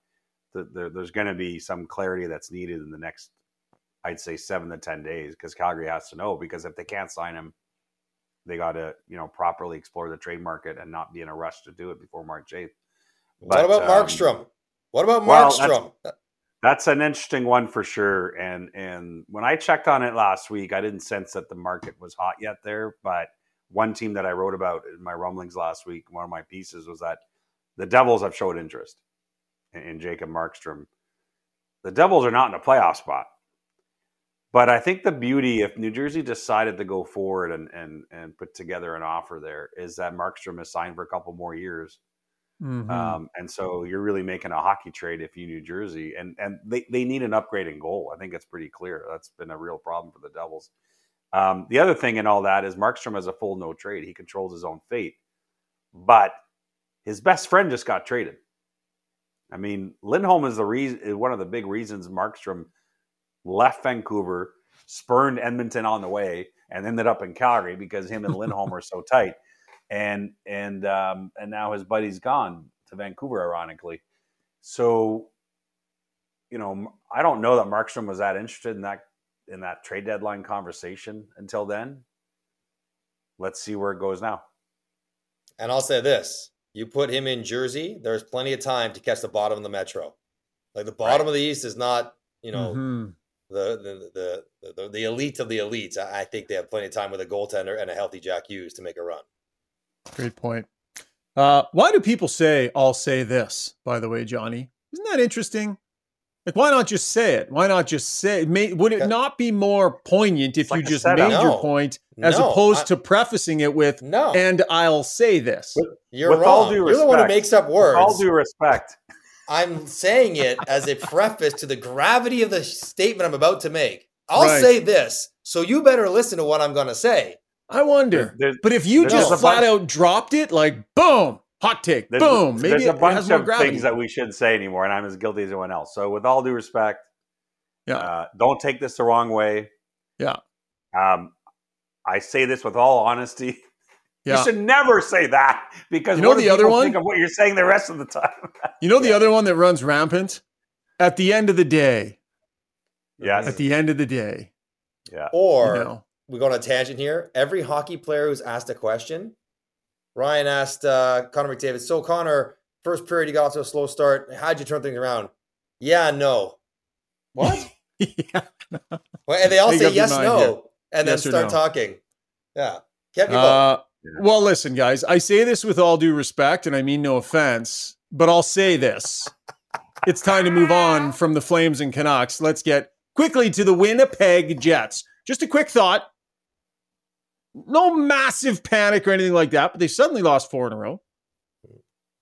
[SPEAKER 3] the, the, there's going to be some clarity that's needed in the next, I'd say, seven to ten days, because Calgary has to know. Because if they can't sign him, they got to, you know, properly explore the trade market and not be in a rush to do it before March eighth.
[SPEAKER 2] What about um, Markstrom? What about Markstrom?
[SPEAKER 3] Well, that's, that's, an interesting one for sure. And and when I checked on it last week, I didn't sense that the market was hot yet there. But one team that I wrote about in my rumblings last week, one of my pieces was that the Devils have showed interest in, in Jacob Markstrom. The Devils are not in a playoff spot. But I think the beauty, if New Jersey decided to go forward and and and put together an offer there, is that Markstrom is signed for a couple more years, mm-hmm. um, and so you're really making a hockey trade if you New Jersey, and and they they need an upgrading goal. I think it's pretty clear that's been a real problem for the Devils. Um, the other thing in all that is Markstrom has a full no trade; he controls his own fate, but his best friend just got traded. I mean, Lindholm is the reason, one of the big reasons Markstrom left Vancouver, spurned Edmonton on the way, and ended up in Calgary because him and Lindholm are so tight. And and um, and now his buddy's gone to Vancouver, ironically. So, you know, I don't know that Markstrom was that interested in that in that trade deadline conversation until then. Let's see where it goes now.
[SPEAKER 2] And I'll say this: you put him in Jersey, there's plenty of time to catch the bottom of the Metro. Like the bottom right. of the East is not, you know, mm-hmm the the, the the the elite of the elites. I think they have plenty of time with a goaltender and a healthy Jack Hughes to make a run.
[SPEAKER 1] Great point. Uh, why do people say "I'll say this"? By the way, Johnny, isn't that interesting? Like, why not just say it? Why not just say? May, would it not be more poignant if like you just made no. your point as no, opposed I, to prefacing it with "No"? And I'll say this.
[SPEAKER 2] You're with wrong. You're the one who makes up words.
[SPEAKER 3] With all due respect,
[SPEAKER 2] I'm saying it as a preface to the gravity of the statement I'm about to make. I'll right. say this, so you better listen to what I'm going to say.
[SPEAKER 1] I wonder. There's, but if you just flat bunch, out dropped it, like boom, hot take, there's, boom, maybe
[SPEAKER 3] there's a bunch of things that we shouldn't say anymore, and I'm as guilty as anyone else. So, with all due respect, yeah, uh, don't take this the wrong way.
[SPEAKER 1] Yeah.
[SPEAKER 3] Um, I say this with all honesty. Yeah. You should never say that because
[SPEAKER 1] you know the other one.
[SPEAKER 3] Think of what you're saying the rest of the time.
[SPEAKER 1] you know the other one that runs rampant. At the end of the day.
[SPEAKER 3] Yes.
[SPEAKER 1] At the end of the day.
[SPEAKER 3] Yeah.
[SPEAKER 2] Or you know. we go on a tangent here. Every hockey player who's asked a question. Ryan asked uh, Connor McDavid. So Connor, first period you got off to a slow start. How'd you turn things around? Yeah, no. What? yeah. Well, and they all say yes, no, here. and yes then start no. talking. Yeah. Kept you uh,
[SPEAKER 1] well, listen, guys, I say this with all due respect, and I mean no offense, but I'll say this. it's time to move on from the Flames and Canucks. Let's get quickly to the Winnipeg Jets. Just a quick thought. No massive panic or anything like that, but they suddenly lost four in a row.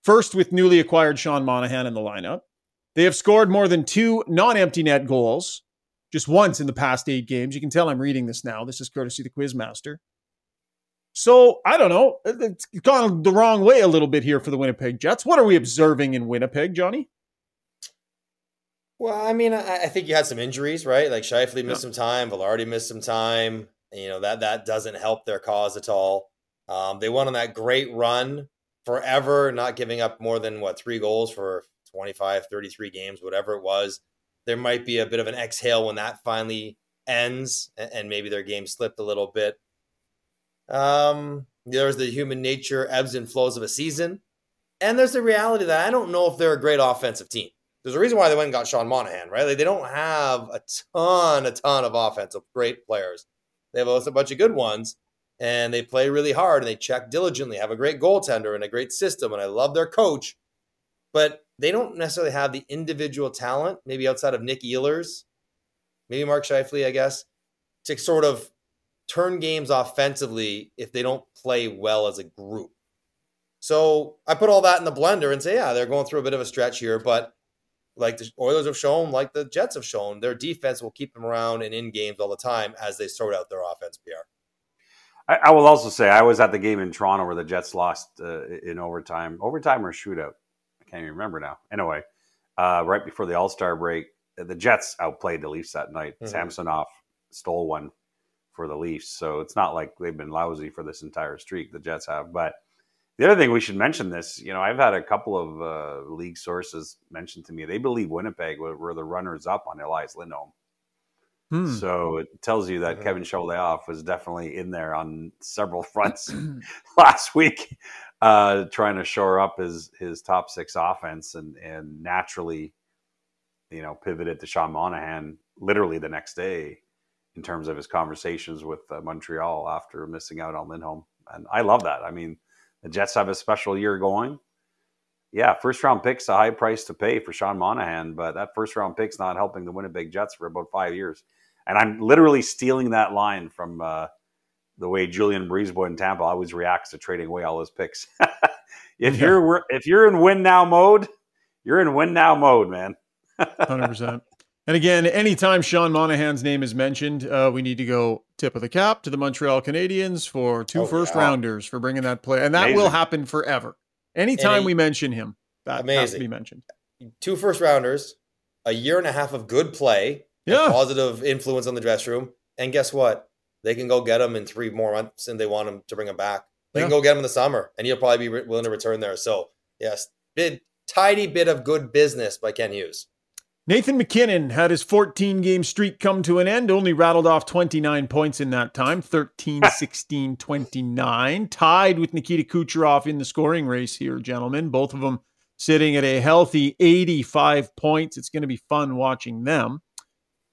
[SPEAKER 1] First, with newly acquired Sean Monahan in the lineup. They have scored more than two non empty net goals just once in the past eight games. You can tell I'm reading this now. This is courtesy the Quizmaster. So I don't know. It's gone the wrong way a little bit here for the Winnipeg Jets. What are we observing in Winnipeg, Johnny?
[SPEAKER 2] Well, I mean, I, I think you had some injuries, right? Like Scheifele missed yeah. some time, Vilardi missed some time. You know that that doesn't help their cause at all. Um, they went on that great run forever, not giving up more than what three goals for 25, 33 games, whatever it was. There might be a bit of an exhale when that finally ends, and maybe their game slipped a little bit. Um, there's the human nature ebbs and flows of a season. And there's the reality that I don't know if they're a great offensive team. There's a reason why they went and got Sean Monahan, right? Like they don't have a ton, a ton of offensive great players. They have a bunch of good ones, and they play really hard and they check diligently, have a great goaltender and a great system. And I love their coach, but they don't necessarily have the individual talent, maybe outside of Nick Ehlers, maybe Mark Scheifele, I guess, to sort of turn games offensively if they don't play well as a group. So I put all that in the blender and say, yeah, they're going through a bit of a stretch here, but like the Oilers have shown, like the Jets have shown, their defense will keep them around and in games all the time as they sort out their offense. PR.
[SPEAKER 3] I, I will also say I was at the game in Toronto where the Jets lost uh, in overtime, overtime or shootout. I can't even remember now. Anyway, uh, right before the All Star break, the Jets outplayed the Leafs that night. Mm-hmm. Samsonov stole one for the Leafs. So it's not like they've been lousy for this entire streak. The Jets have, but the other thing we should mention this. You know, I've had a couple of uh, league sources mention to me they believe Winnipeg were, were the runners up on Elias Lindholm. Hmm. So it tells you that Kevin Cheveldayoff was definitely in there on several fronts last week. uh, trying to shore up his his top six offense and and naturally, you know, pivoted to Sean Monahan literally the next day in terms of his conversations with uh, Montreal after missing out on Lindholm. And I love that. I mean, the Jets have a special year going. Yeah, first round pick's a high price to pay for Sean Monahan, but that first round pick's not helping the Winnipeg Jets for about five years. And I'm literally stealing that line from uh, the way Julien BriseBois in Tampa always reacts to trading away all his picks. if you're if you're in win now mode, you're in win now mode, man.
[SPEAKER 1] Hundred percent. And again, anytime Sean Monahan's name is mentioned, uh, we need to go tip of the cap to the Montreal Canadiens for two oh, first yeah. rounders for bringing that play, and that Amazing. will happen forever. Anytime he, we mention him, that Amazing. has to be mentioned.
[SPEAKER 2] Two first rounders, a year and a half of good play, yeah. positive influence on the dressing room, and guess what? They can go get him in three more months, and they want him to bring him back. They yeah. can go get him in the summer, and he'll probably be willing to return there. So, yes, bit tidy bit of good business by Kent Hughes.
[SPEAKER 1] Nathan MacKinnon had his 14 game streak come to an end, only rattled off 29 points in that time 13, 16, 29. Tied with Nikita Kucherov in the scoring race here, gentlemen. Both of them sitting at a healthy 85 points. It's going to be fun watching them.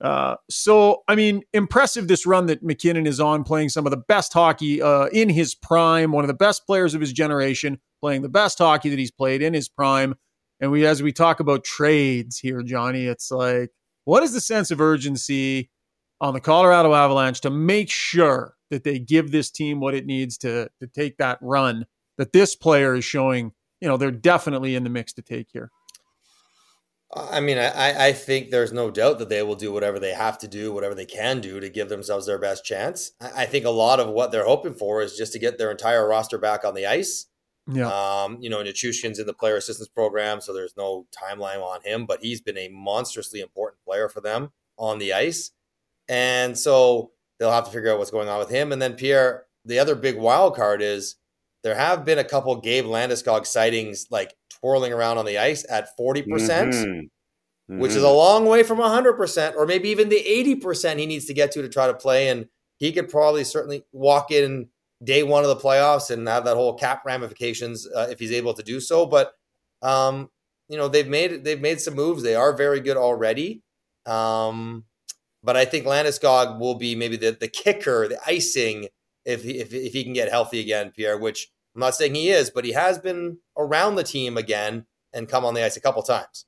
[SPEAKER 1] Uh, so, I mean, impressive this run that MacKinnon is on, playing some of the best hockey uh, in his prime, one of the best players of his generation, playing the best hockey that he's played in his prime. And we, as we talk about trades here, Johnny, it's like, what is the sense of urgency on the Colorado Avalanche to make sure that they give this team what it needs to to take that run that this player is showing? You know, they're definitely in the mix to take here.
[SPEAKER 2] I mean, I, I think there's no doubt that they will do whatever they have to do, whatever they can do to give themselves their best chance. I think a lot of what they're hoping for is just to get their entire roster back on the ice
[SPEAKER 1] yeah.
[SPEAKER 2] Um, you know, Nichushkin's in the player assistance program, so there's no timeline on him, but he's been a monstrously important player for them on the ice. And so they'll have to figure out what's going on with him. And then Pierre, the other big wild card is there have been a couple Gabe Landeskog sightings like twirling around on the ice at 40%, percent mm hmm which is a mm-hmm. long way from 100%, or maybe even the 80% he needs to get to to try to play. And he could probably certainly walk in day one of the playoffs and have that whole cap ramifications uh, if he's able to do so. But um, you know they've made they've made some moves. They are very good already. Um, but I think Landeskog will be maybe the the kicker, the icing if he, if if he can get healthy again, Pierre. Which I'm not saying he is, but he has been around the team again and come on the ice a couple times.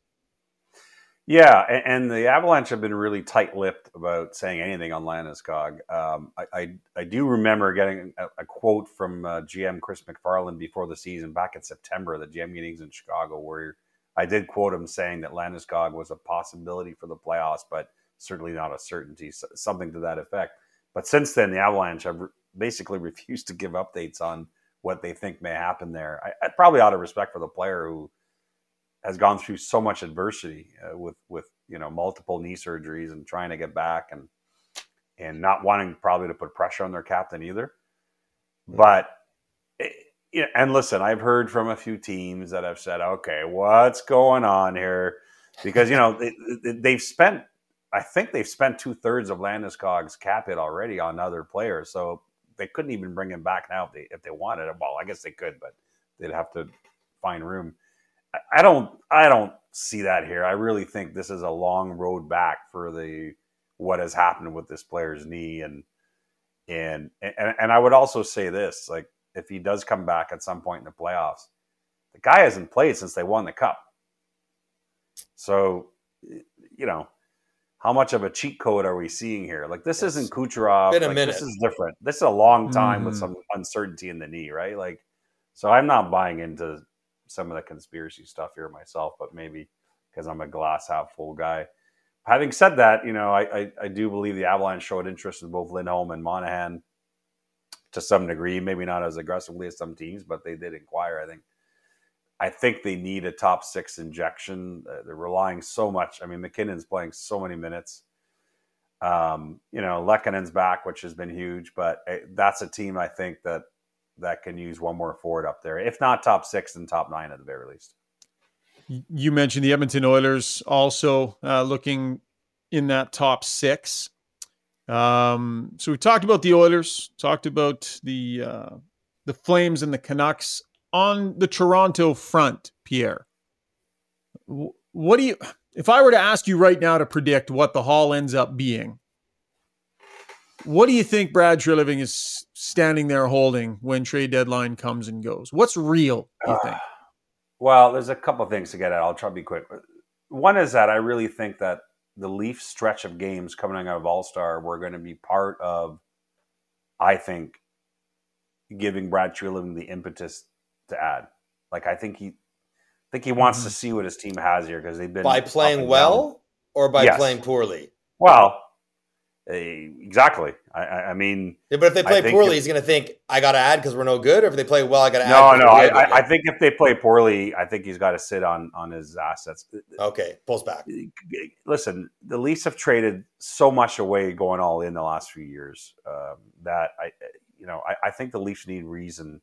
[SPEAKER 3] Yeah, and, the Avalanche have been really tight-lipped about saying anything on Landeskog. Um, I, I, I do remember getting a, a quote from uh, GM Chris MacFarland before the season back in September, the GM meetings in Chicago, where I did quote him saying that Landeskog was a possibility for the playoffs, but certainly not a certainty, something to that effect. But since then, the Avalanche have basically refused to give updates on what they think may happen there. I, I probably out of respect for the player who – has gone through so much adversity uh, with with you know multiple knee surgeries and trying to get back and and not wanting probably to put pressure on their captain either. But it, eh, and listen, I've heard from a few teams that have said, "Okay, what's going on here?" Because you know they, have spent, I think they've spent two thirds of Landeskog's cap hit already on other players, so they couldn't even bring him back now if they if they wanted. Well, I guess they could, but they'd have to find room. I don't I don't see that here. I really think this is a long road back for the what has happened with this player's knee and and and, and I would also say this like if he does come back at some point in the playoffs, the guy hasn't played since they won the cup. So, you know, how much of a cheat code are we seeing here? Like this yes. isn't Kucherov.
[SPEAKER 2] Been a
[SPEAKER 3] like,
[SPEAKER 2] minute.
[SPEAKER 3] This is different. This is a long time mm. with some uncertainty in the knee, right? Like, so I'm not buying into some of the conspiracy stuff here myself, but maybe because I'm a glass half full guy. Having said that, you know, I, I, I, do believe the Avalanche showed interest in both Lindholm and Monahan to some degree, maybe not as aggressively as some teams, but they did inquire. I think. I think they need a top six injection. Uh, they're relying so much. I mean, MacKinnon's playing so many minutes. Um, you know, Lehkonen's back, which has been huge, but uh, that's a team I think that that can use one more forward up there. If not top six, then top nine at the very least.
[SPEAKER 1] You mentioned the Edmonton Oilers also uh, looking in that top six. Um, so we talked about the Oilers, talked about the uh, the Flames and the Canucks. on the Toronto front, Pierre. What do you, if I were to ask you right now to predict what the haul ends up being, what do you think Brad Treliving is standing there holding when trade deadline comes and goes? What's real, do you think? Uh,
[SPEAKER 3] well, there's a couple of things to get at. I'll try to be quick. One is that I really think that the Leaf stretch of games coming out of All Star were going to be part of, I think, giving Brad Treliving the impetus to add. Like I think he, I think he wants mm-hmm. to see what his team has here because they've been
[SPEAKER 2] by playing well down. or by yes. playing poorly.
[SPEAKER 3] Well, Eh, exactly. I, I, mean,
[SPEAKER 2] yeah, but if they play poorly, if, he's going to think I got to add because we're no good. Or if they play well, I got to
[SPEAKER 3] no, add. No, no. I, I, think if they play poorly, I think he's got to sit on on his assets.
[SPEAKER 2] Uh, uh, okay, pulls back.
[SPEAKER 3] Eh, listen, the Leafs have traded so much away going all in the last few years um, that I, eh, you know, I, I think the Leafs need reason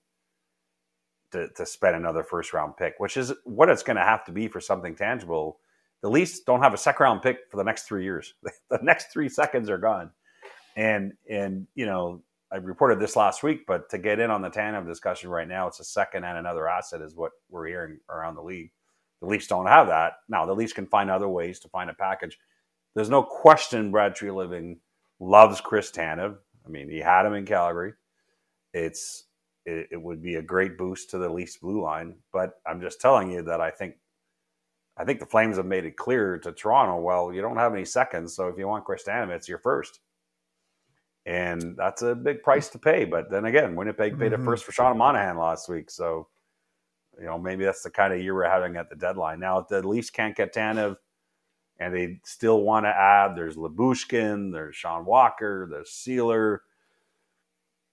[SPEAKER 3] to, to spend another first round pick, which is what it's going to have to be for something tangible the Leafs don't have a second round pick for the next three years. the next three seconds are gone. And and you know, I reported this last week, but to get in on the Tanev discussion right now, it's a second and another asset is what we're hearing around the league. The Leafs don't have that. Now the Leafs can find other ways to find a package. There's no question Brad Treliving loves Chris Tanev. I mean, he had him in Calgary. It's it, it would be a great boost to the Leafs blue line, but I'm just telling you that I think I think the Flames have made it clear to Toronto, well, you don't have any seconds, so if you want Chris Tanev, it's your first. And that's a big price to pay. But then again, Winnipeg paid mm-hmm. a first for Sean Monahan last week. So, you know, maybe that's the kind of year we're having at the deadline. Now, if the Leafs can't get Tanev and they still want to add, there's Lyubushkin, there's Sean Walker, there's Seeler.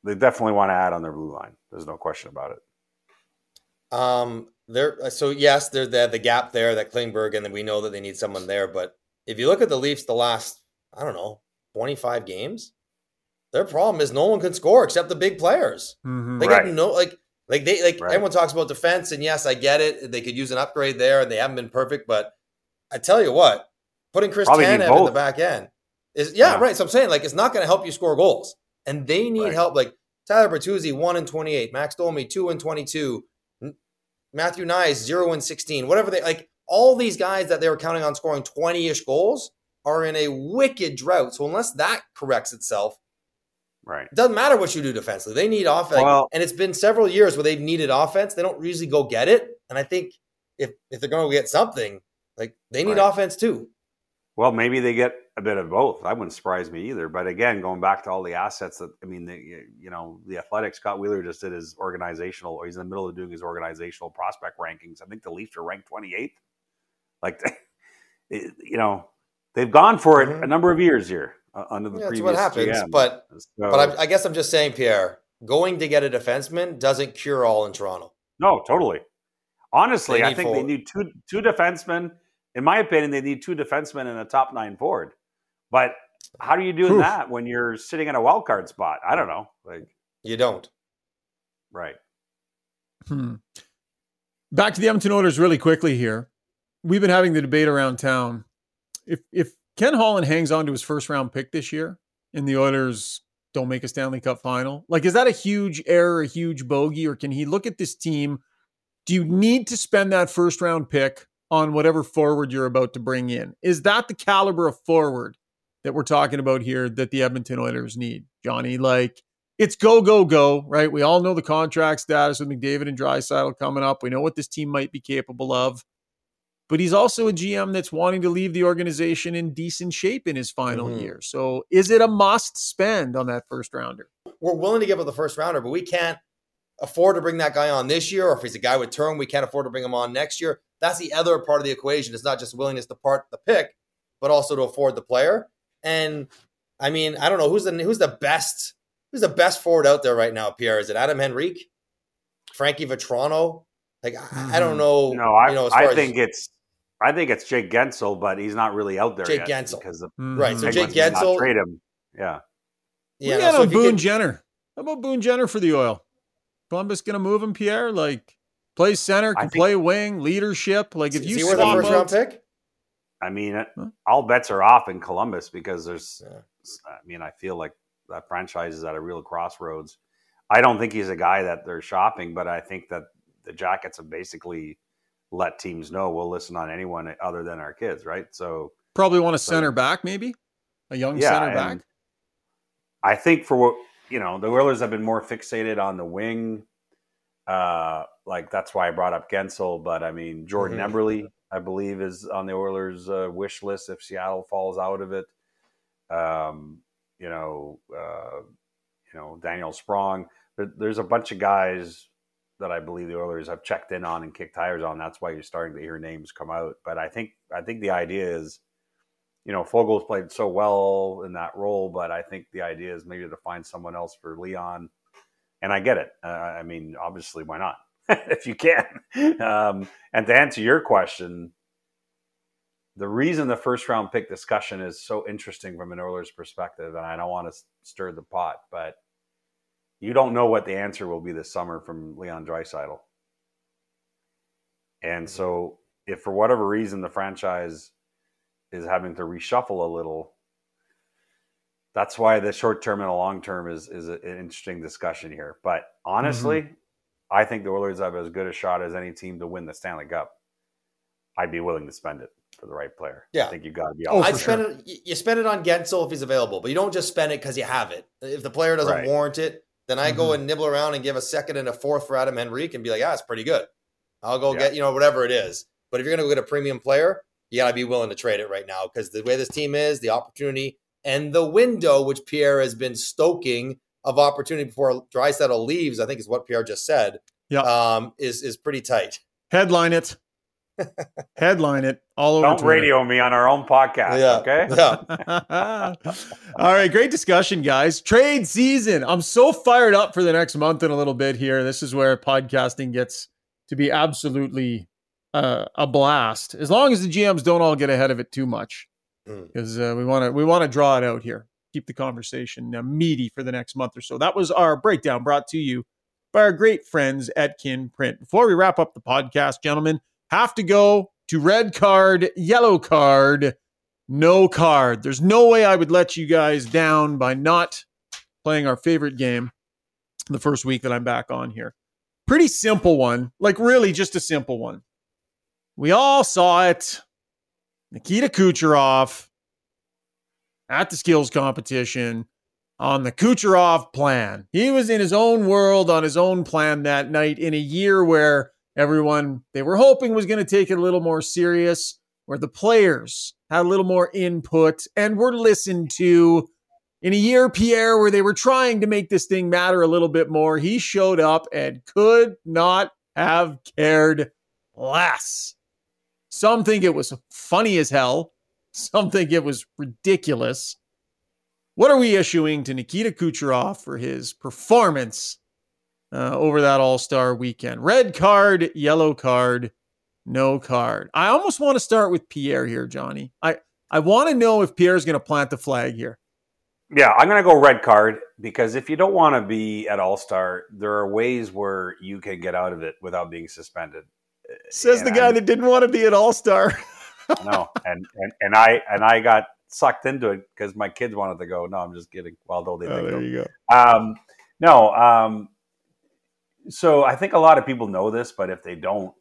[SPEAKER 3] They definitely want to add on their blue line. There's no question about it.
[SPEAKER 2] Um, there, uh, so yes, there's the, the gap there that Klingberg, and then we know that they need someone there. But if you look at the Leafs, the last I don't know, 25 games, their problem is no one can score except the big players. Mm-hmm, they right. got no like like they like right. everyone talks about defense, and yes, I get it. They could use an upgrade there, and they haven't been perfect. But I tell you what, putting Chris Probably Tanev in the back end is yeah, yeah, right. So I'm saying like it's not going to help you score goals, and they need right. help. Like Tyler Bertuzzi, one in 28, Max Domi, two in 22. Matthew Knies, 0 and 16, whatever they like, all these guys that they were counting on scoring 20 ish goals are in a wicked drought. So unless that corrects itself,
[SPEAKER 3] right, it
[SPEAKER 2] doesn't matter what you do defensively. They need offense, well, and it's been several years where they've needed offense. They don't usually go get it, and I think if if they're going to get something, like they need right. offense too.
[SPEAKER 3] Well, maybe they get a bit of both. That wouldn't surprise me either. But again, going back to all the assets that I mean, the, you know, the Athletic Scott Wheeler just did his organizational, or he's in the middle of doing his organizational prospect rankings. I think the Leafs are ranked 28th. Like, you know, they've gone for it mm-hmm. a number of years here uh, under the yeah, previous. That's what happens.
[SPEAKER 2] GM. But so, but I, I guess I'm just saying, Pierre, going to get a defenseman doesn't cure all in Toronto.
[SPEAKER 3] No, totally. Honestly, I think forward. they need two two defensemen in my opinion, they need two defensemen and a top nine forward. But how do you do Oof. that when you're sitting in a wild card spot? I don't know. Like
[SPEAKER 2] you don't.
[SPEAKER 3] Right.
[SPEAKER 1] Hmm. Back to the Edmonton Oilers really quickly here. We've been having the debate around town. If if Ken Holland hangs on to his first round pick this year and the Oilers don't make a Stanley Cup final, like is that a huge error, a huge bogey, or can he look at this team? Do you need to spend that first round pick on whatever forward you're about to bring in. Is that the caliber of forward that we're talking about here that the Edmonton Oilers need, Johnny? Like it's go, go, go, right? We all know the contract status with McDavid and Draisaitl coming up. We know what this team might be capable of. But he's also a GM that's wanting to leave the organization in decent shape in his final mm-hmm. year. So is it a must spend on that first rounder?
[SPEAKER 2] We're willing to give up the first rounder, but we can't afford to bring that guy on this year, or if he's a guy with term, we can't afford to bring him on next year. That's the other part of the equation. It's not just willingness to part the pick, but also to afford the player. And I mean, I don't know who's the who's the best who's the best forward out there right now. Pierre, is it Adam Henrique, Frankie Vatrano? Like mm-hmm. I don't know.
[SPEAKER 3] No, I, you know, I think as, it's I think it's Jake Guentzel, but he's not really out there
[SPEAKER 2] Jake
[SPEAKER 3] yet
[SPEAKER 2] Guentzel
[SPEAKER 3] because
[SPEAKER 2] of, mm-hmm. right. So Jake Guentzel
[SPEAKER 3] trade him. Yeah.
[SPEAKER 1] Yeah. We no, so Boone get, Jenner. How about Boone Jenner for the oil? Columbus going to move him, Pierre? Like play center, can think, play wing, leadership. Like if you
[SPEAKER 2] see where the first round pick.
[SPEAKER 3] I mean, huh? all bets are off in Columbus because there's. Yeah. I mean, I feel like that franchise is at a real crossroads. I don't think he's a guy that they're shopping, but I think that the Jackets have basically let teams know we'll listen on anyone other than our kids, right? So
[SPEAKER 1] probably want a center back, maybe a young yeah, center back.
[SPEAKER 3] I think for what you know, the Oilers have been more fixated on the wing. Uh, like that's why I brought up Guentzel. But I mean, Jordan mm-hmm. Eberle, I believe, is on the Oilers' uh, wish list if Seattle falls out of it. Um, you know, uh, you know, Daniel Sprong. There, there's a bunch of guys that I believe the Oilers have checked in on and kicked tires on. That's why you're starting to hear names come out. But I think I think the idea is you know, Foegele's played so well in that role, but I think the idea is maybe to find someone else for Leon. And I get it. Uh, I mean, obviously, why not? if you can. Um, and to answer your question, the reason the first round pick discussion is so interesting from an Oilers perspective, and I don't want to stir the pot, but you don't know what the answer will be this summer from Leon Draisaitl. And so, if for whatever reason the franchise is having to reshuffle a little. That's why the short term and the long term is is an interesting discussion here. But honestly, mm-hmm. I think the Oilers have as good a shot as any team to win the Stanley Cup. I'd be willing to spend it for the right player.
[SPEAKER 2] Yeah,
[SPEAKER 3] I think you got to be.
[SPEAKER 2] Oh, I'd spend sure. it. You spend it on Guentzel if he's available, but you don't just spend it because you have it. If the player doesn't right. warrant it, then I mm-hmm. go and nibble around and give a second and a fourth for Adam Henrique and be like, yeah, it's pretty good. I'll go yeah. get you know whatever it is. But if you're going to go get a premium player, you got to be willing to trade it right now because the way this team is, the opportunity and the window, which Pierre has been stoking of opportunity before Draisaitl leaves, I think is what Pierre just said. Yeah, um, is is pretty tight.
[SPEAKER 1] Headline it. Headline it all over.
[SPEAKER 3] Don't Twitter. radio me on our own podcast. Yeah. Okay.
[SPEAKER 1] Yeah. all right. Great discussion, guys. Trade season. I'm so fired up for the next month and a little bit here. This is where podcasting gets to be absolutely uh, a blast as long as the GMs don't all get ahead of it too much because mm. uh, we want to we want to draw it out here keep the conversation uh, meaty for the next month or so. That was our breakdown brought to you by our great friends at kin print. Before we wrap up the podcast gentlemen have to go to red card yellow card no card. There's no way i would let you guys down by not playing our favorite game the first week that i'm back on here. Pretty simple one like really just a simple one. We all saw it. Nikita Kucherov at the skills competition on the Kucherov plan. He was in his own world on his own plan that night in a year where everyone they were hoping was going to take it a little more serious, where the players had a little more input and were listened to. In a year, Pierre, where they were trying to make this thing matter a little bit more, he showed up and could not have cared less. Some think it was funny as hell. Some think it was ridiculous. What are we issuing to Nikita Kucherov for his performance uh, over that All Star weekend? Red card, yellow card, no card. I almost want to start with Pierre here, Johnny. I, I want to know if Pierre's going to plant the flag here.
[SPEAKER 3] Yeah, I'm going to go red card because if you don't want to be at All Star, there are ways where you can get out of it without being suspended.
[SPEAKER 1] Says the guy I'm, that didn't want to be an all star.
[SPEAKER 3] no, and, and and I and I got sucked into it because my kids wanted to go. No, I'm just kidding. Well, though they oh,
[SPEAKER 1] there
[SPEAKER 3] go.
[SPEAKER 1] you
[SPEAKER 3] go. Um, no, um, so I think a lot of people know this, but if they don't,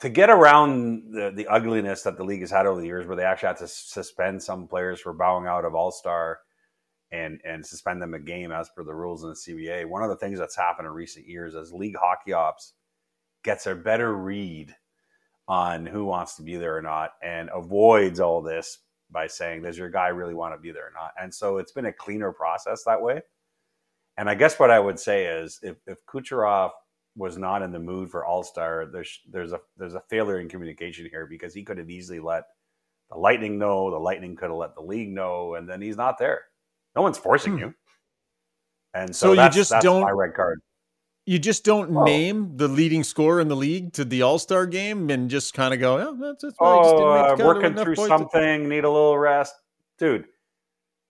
[SPEAKER 3] to get around the, the ugliness that the league has had over the years, where they actually had to suspend some players for bowing out of All Star and and suspend them a game as per the rules in the CBA. One of the things that's happened in recent years is league hockey ops gets a better read on who wants to be there or not and avoids all this by saying, does your guy really want to be there or not? And so it's been a cleaner process that way. And I guess what I would say is if, if Kucherov was not in the mood for All Star, there's there's a there's a failure in communication here because he could have easily let the Lightning know, the Lightning could have let the league know, and then he's not there. No one's forcing hmm. you. And so, so you just don't my red card.
[SPEAKER 1] You just don't well, name the leading scorer in the league to the All Star game and just kind of go, oh, that's, that's
[SPEAKER 3] oh, uh, working through something, to- need a little rest, dude.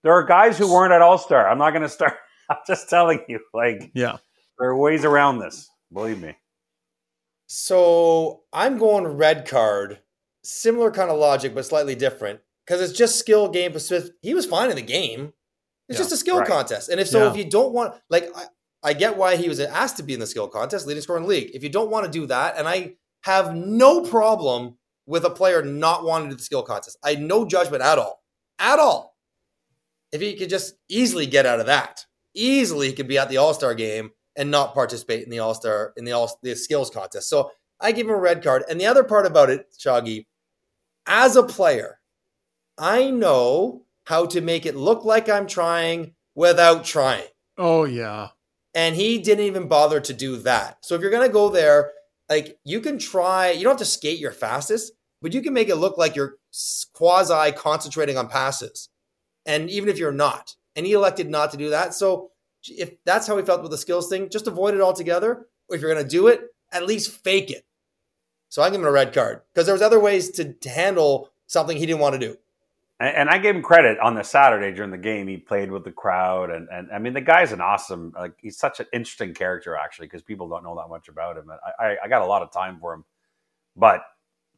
[SPEAKER 3] There are guys who weren't at All Star. I'm not going to start. I'm just telling you, like,
[SPEAKER 1] yeah,
[SPEAKER 3] there are ways around this. Believe me.
[SPEAKER 2] So I'm going red card, similar kind of logic, but slightly different because it's just skill game. But Smith, he was fine in the game. It's yeah, just a skill right. contest, and if so, yeah. if you don't want, like, I get why he was asked to be in the skill contest, leading scorer in the league. If you don't want to do that, and I have no problem with a player not wanting to do the skill contest, I no judgment at all, at all. If he could just easily get out of that, easily he could be at the All Star game and not participate in the All Star in the all the skills contest. So I give him a red card. And the other part about it, Shoggy, as a player, I know how to make it look like I'm trying without trying.
[SPEAKER 1] Oh yeah.
[SPEAKER 2] And he didn't even bother to do that. So if you're gonna go there, like you can try, you don't have to skate your fastest, but you can make it look like you're quasi concentrating on passes. And even if you're not, and he elected not to do that. So if that's how he felt with the skills thing, just avoid it altogether. Or if you're gonna do it, at least fake it. So I give him a red card because there was other ways to, to handle something he didn't want to do.
[SPEAKER 3] And, and, I gave him credit on the Saturday during the game. He played with the crowd, and and I mean the guy's an awesome. Like he's such an interesting character actually because people don't know that much about him. I, I, I got a lot of time for him, but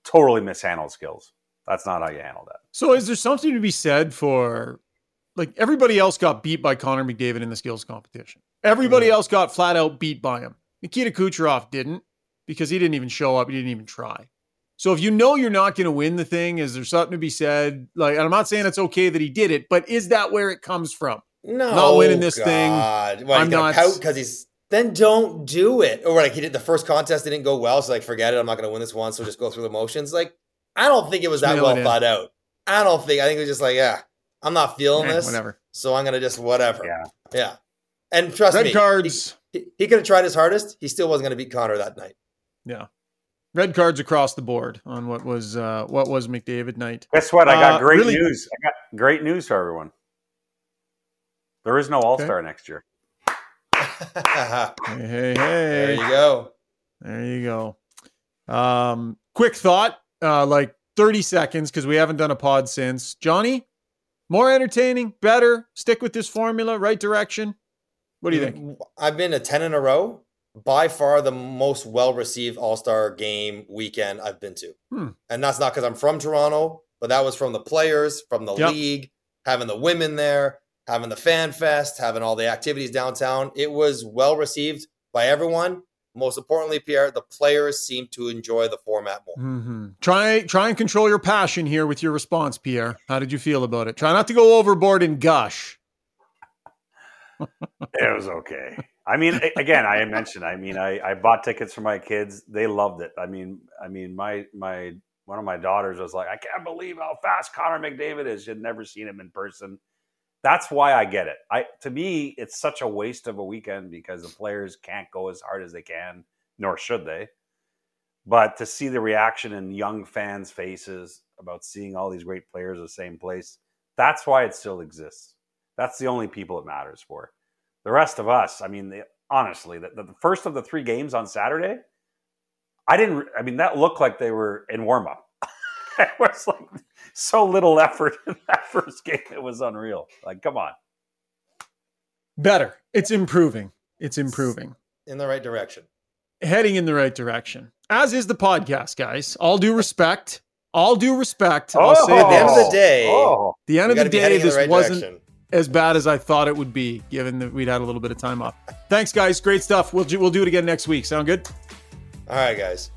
[SPEAKER 3] totally mishandled skills. That's not how you handle that.
[SPEAKER 1] So is there something to be said for like everybody else got beat by Connor McDavid in the skills competition. Everybody mm-hmm. else got flat out beat by him. Nikita Kucherov didn't because he didn't even show up. He didn't even try. So if you know you're not going to win the thing, is there something to be said? Like, I'm not saying it's okay that he did it, but is that where it comes from?
[SPEAKER 2] No,
[SPEAKER 1] not winning this
[SPEAKER 2] God.
[SPEAKER 1] thing.
[SPEAKER 2] What, I'm not because he's. Then don't do it. Or like he did the first contest didn't go well, so like forget it. I'm not going to win this one, so just go through the motions. Like I don't think it was that well thought out. I don't think. I think it was just like, yeah, I'm not feeling eh, this.
[SPEAKER 1] Whatever.
[SPEAKER 2] So I'm gonna just whatever.
[SPEAKER 3] Yeah.
[SPEAKER 2] Yeah. And trust
[SPEAKER 1] Red
[SPEAKER 2] me,
[SPEAKER 1] cards.
[SPEAKER 2] He, he, he could have tried his hardest. He still wasn't gonna beat Connor that night.
[SPEAKER 1] Yeah. Red cards across the board on what was uh, what was McDavid night.
[SPEAKER 3] Guess what? I got uh, great really? news. I got great news for everyone. There is no All Star okay. next year.
[SPEAKER 1] hey, hey, hey!
[SPEAKER 2] There you go.
[SPEAKER 1] There you go. Um, quick thought, uh, like thirty seconds, because we haven't done a pod since. Johnny, more entertaining, better. Stick with this formula, right direction. What do you think?
[SPEAKER 2] I've been a ten in a row by far the most well received All Star game weekend I've been to.
[SPEAKER 1] Hmm.
[SPEAKER 2] And that's not because I'm from Toronto, but that was from the players, from the yep. league, having the women there, having the fan fest, having all the activities downtown. It was well received by everyone. Most importantly, Pierre, the players seem to enjoy the format more.
[SPEAKER 1] Mm-hmm. Try try and control your passion here with your response, Pierre. How did you feel about it? Try not to go overboard and gush.
[SPEAKER 3] it was okay. I mean, again, I mentioned. I mean, I, I bought tickets for my kids. They loved it. I mean, I mean, my my one of my daughters was like, I can't believe how fast Connor McDavid is. She'd never seen him in person. That's why I get it. I to me, it's such a waste of a weekend because the players can't go as hard as they can, nor should they. But to see the reaction in young fans' faces about seeing all these great players in the same place, that's why it still exists. That's the only people it matters for the rest of us, I mean, the, honestly, the, the first of the three games on Saturday, I didn't. I mean, that looked like they were in warm up. it was like so little effort in that first game. It was unreal. Like, come on.
[SPEAKER 1] Better. It's improving. It's improving
[SPEAKER 2] in the right direction.
[SPEAKER 1] Heading in the right direction. As is the podcast, guys. All due respect. All due respect.
[SPEAKER 2] Oh, I'll say at the end of the day.
[SPEAKER 1] Oh. The end of the day, this right wasn't. Direction as bad as I thought it would be, given that we'd had a little bit of time off. Thanks, guys. Great stuff. We'll do, we'll do it again next week. Sound good?
[SPEAKER 2] All right, guys.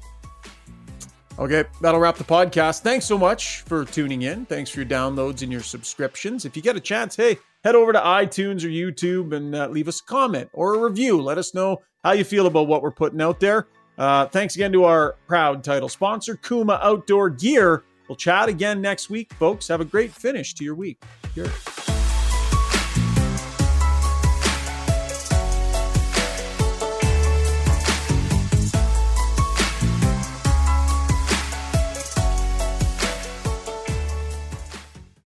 [SPEAKER 1] Okay, that'll wrap the podcast. Thanks so much for tuning in. Thanks for your downloads and your subscriptions. If you get a chance, hey, head over to iTunes or YouTube and uh, leave us a comment or a review. Let us know how you feel about what we're putting out there. Uh, thanks again to our proud title sponsor, Kuma Outdoor Gear. We'll chat again next week, folks. Have a great finish to your week. Cheers.